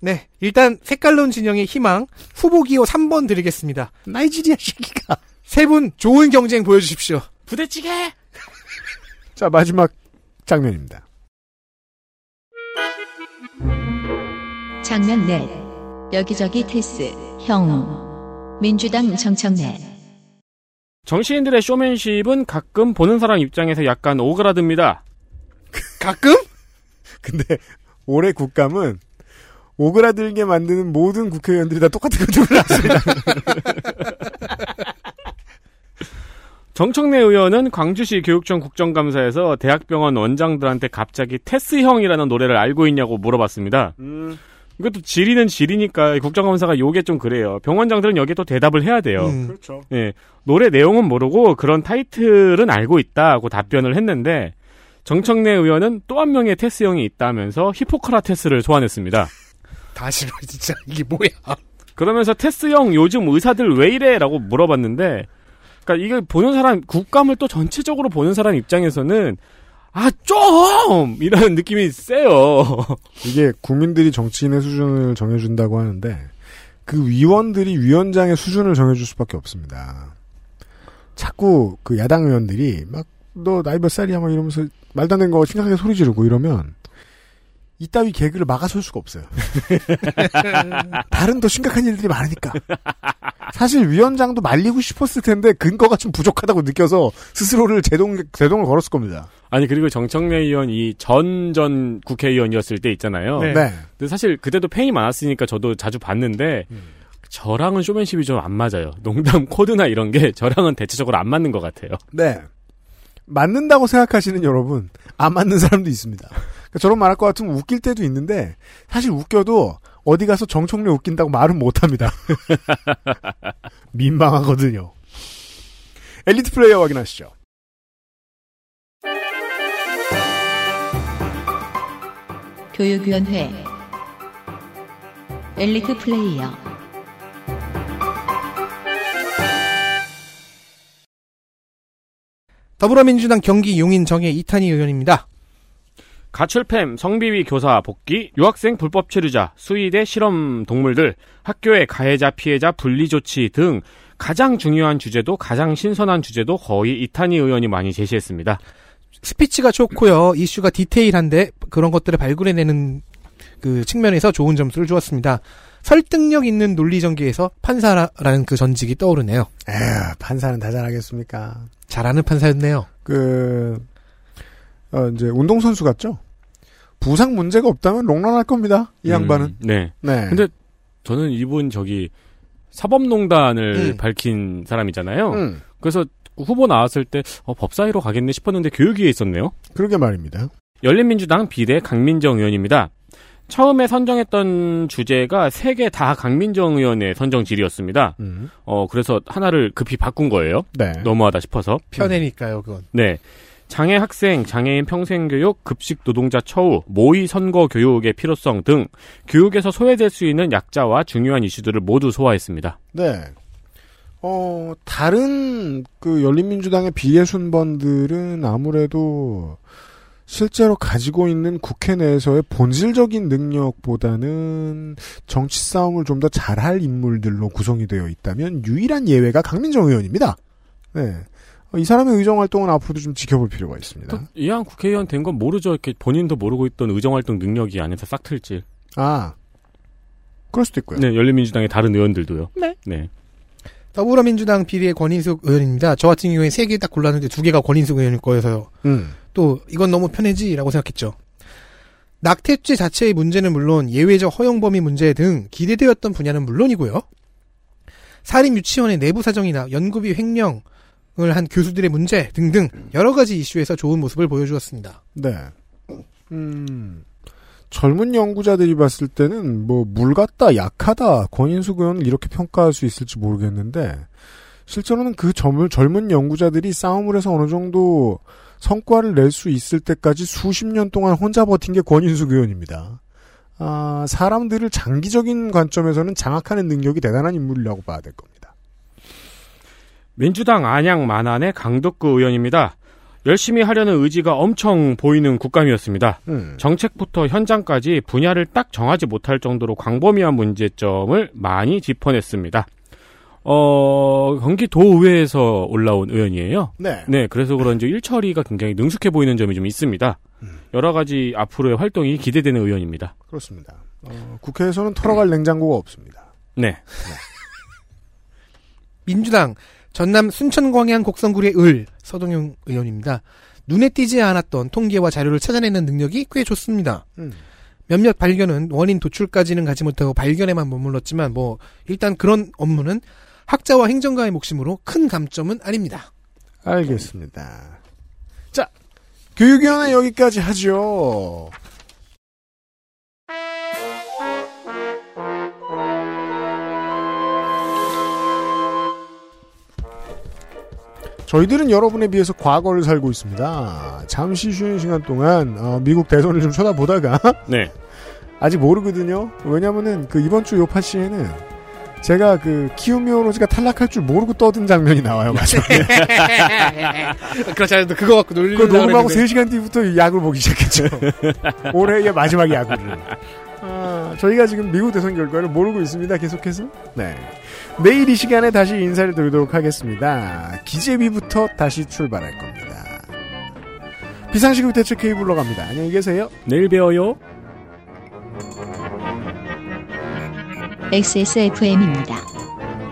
네, 일단 색깔론 진영의 희망 후보 기호 3번 드리겠습니다. 나이지리아 시기가. 세 분 좋은 경쟁 보여주십시오. 부대찌개. 자 마지막 장면입니다. 장면 넷. 여기저기 테스, 형. 민주당 정청래. 정치인들의 쇼맨십은 가끔 보는 사람 입장에서 약간 오그라듭니다. 가끔? 근데 올해 국감은 오그라들게 만드는 모든 국회의원들이 다 똑같은 걸 들고 나왔습니다. 정청래 의원은 광주시 교육청 국정감사에서 대학병원 원장들한테 갑자기 테스형이라는 노래를 알고 있냐고 물어봤습니다. 이것도 질의는 질이니까 국정감사가 요게 좀 그래요. 병원장들은 여기에 또 대답을 해야 돼요. 음. 그렇죠. 예, 노래 내용은 모르고 그런 타이틀은 알고 있다고 답변을 했는데 정청래 의원은 또 한 명의 테스 형이 있다면서 히포크라테스를 소환했습니다. 다 싫어 진짜 이게 뭐야? 그러면서 테스 형 요즘 의사들 왜 이래라고 물어봤는데 그러니까 이걸 보는 사람 국감을 또 전체적으로 보는 사람 입장에서는 아 좀 이런 느낌이 세요. 이게 국민들이 정치인의 수준을 정해준다고 하는데 그 위원들이 위원장의 수준을 정해줄 수밖에 없습니다. 자꾸 그 야당 의원들이 막 너 나이 몇 살이야 막 이러면서 말도 안 되는 거 심각하게 소리 지르고 이러면 이따위 개그를 막아설 수가 없어요. 다른 더 심각한 일들이 많으니까. 사실 위원장도 말리고 싶었을 텐데 근거가 좀 부족하다고 느껴서 스스로를 제동 제동을 걸었을 겁니다. 아니 그리고 정청래 의원 이 전전 국회의원이었을 때 있잖아요. 네. 네. 근데 사실 그때도 팬이 많았으니까 저도 자주 봤는데 저랑은 쇼맨십이 좀 안 맞아요. 농담 코드나 이런 게 저랑은 대체적으로 안 맞는 것 같아요. 네. 맞는다고 생각하시는 여러분, 안 맞는 사람도 있습니다. 그러니까 저런 말할 것 같으면 웃길 때도 있는데, 사실 웃겨도 어디 가서 정청래 웃긴다고 말은 못 합니다. 민망하거든요. 엘리트 플레이어 확인하시죠. 교육위원회 엘리트 플레이어 더불어민주당 경기 용인 정의 이탄희 의원입니다. 가출팸, 성비위 교사 복귀, 유학생 불법 체류자, 수의대 실험 동물들, 학교의 가해자 피해자 분리 조치 등 가장 중요한 주제도 가장 신선한 주제도 거의 이탄희 의원이 많이 제시했습니다. 스피치가 좋고요. 이슈가 디테일한데 그런 것들을 발굴해내는 그 측면에서 좋은 점수를 주었습니다. 설득력 있는 논리 전개에서 판사라는 그 전직이 떠오르네요. 에휴, 판사는 다 잘하겠습니까? 잘하는 판사였네요. 그, 어, 이제 운동선수 같죠? 부상 문제가 없다면 롱런 할 겁니다. 이 양반은. 음, 네. 네. 근데 저는 이분 저기 사법농단을 음. 밝힌 사람이잖아요. 음. 그래서 후보 나왔을 때 어, 법사위로 가겠네 싶었는데 교육위에 있었네요. 그러게 말입니다. 열린민주당 비대 강민정 의원입니다. 처음에 선정했던 주제가 세 개 다 강민정 의원의 선정 질이었습니다. 음. 어, 그래서 하나를 급히 바꾼 거예요. 네. 너무하다 싶어서. 편애니까요, 그건. 네. 장애 학생, 장애인 평생 교육, 급식 노동자 처우, 모의 선거 교육의 필요성 등 교육에서 소외될 수 있는 약자와 중요한 이슈들을 모두 소화했습니다. 네. 어, 다른 그 열린민주당의 비례 순번들은 아무래도 실제로 가지고 있는 국회 내에서의 본질적인 능력보다는 정치 싸움을 좀 더 잘할 인물들로 구성이 되어 있다면 유일한 예외가 강민정 의원입니다. 네. 어, 이 사람의 의정 활동은 앞으로도 좀 지켜볼 필요가 있습니다. 이한 국회의원 된 건 모르죠. 이렇게 본인도 모르고 있던 의정 활동 능력이 안에서 싹 틀지. 아. 그럴 수도 있고요. 네, 열린민주당의 다른 의원들도요. 네. 네. 더불어민주당 비리의 권인숙 의원입니다. 저 같은 경우에 세 개 딱 골랐는데 두 개가 권인숙 의원일 거여서요. 음. 또 이건 너무 편해지라고 생각했죠. 낙태죄 자체의 문제는 물론 예외적 허용 범위 문제 등 기대되었던 분야는 물론이고요. 사립 유치원의 내부 사정이나 연구비 횡령을 한 교수들의 문제 등등 여러 가지 이슈에서 좋은 모습을 보여주었습니다. 네. 음. 젊은 연구자들이 봤을 때는 뭐 물 같다, 약하다, 권인숙 의원을 이렇게 평가할 수 있을지 모르겠는데 실제로는 그 젊은, 젊은 연구자들이 싸움을 해서 어느 정도 성과를 낼 수 있을 때까지 수십 년 동안 혼자 버틴 게 권인숙 의원입니다. 아, 사람들을 장기적인 관점에서는 장악하는 능력이 대단한 인물이라고 봐야 될 겁니다. 민주당 안양 만안의 강덕구 의원입니다. 열심히 하려는 의지가 엄청 보이는 국감이었습니다. 음. 정책부터 현장까지 분야를 딱 정하지 못할 정도로 광범위한 문제점을 많이 짚어냈습니다. 어, 경기도의회에서 올라온 의원이에요. 네. 네, 그래서 그런지 일처리가 굉장히 능숙해 보이는 점이 좀 있습니다. 여러 가지 앞으로의 활동이 기대되는 의원입니다. 그렇습니다. 어, 국회에서는 털어갈 냉장고가 없습니다. 네. 민주당 전남 순천 광양 곡성구의 을 서동영 의원입니다. 눈에 띄지 않았던 통계와 자료를 찾아내는 능력이 꽤 좋습니다. 음. 몇몇 발견은 원인 도출까지는 가지 못하고 발견에만 머물렀지만 뭐 일단 그런 업무는 학자와 행정가의 몫이므로 큰 감점은 아닙니다. 알겠습니다. 자, 교육위원회 여기까지 하죠. 저희들은 여러분에 비해서 과거를 살고 있습니다. 잠시 쉬는 시간 동안 어, 미국 대선을 좀 쳐다보다가 네. 아직 모르거든요. 왜냐면은 그 이번 주 요파시에는 제가 그 키우미오로즈가 탈락할 줄 모르고 떠든 장면이 나와요. 마지막에. 그렇잖아요. 그거 갖고 그 놀리려고 녹음하고 그랬는데. 3시간 뒤부터 야구를 보기 시작했죠. 올해의 마지막 야구를. 아, 저희가 지금 미국 대선 결과를 모르고 있습니다. 계속해서. 네. 내일 이 시간에 다시 인사를 드리도록 하겠습니다. 기재비부터 다시 출발할 겁니다. 비상시국 대책 케이블로 갑니다. 안녕히 계세요. 내일 뵈어요. XSFM입니다.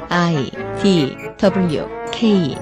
I D W K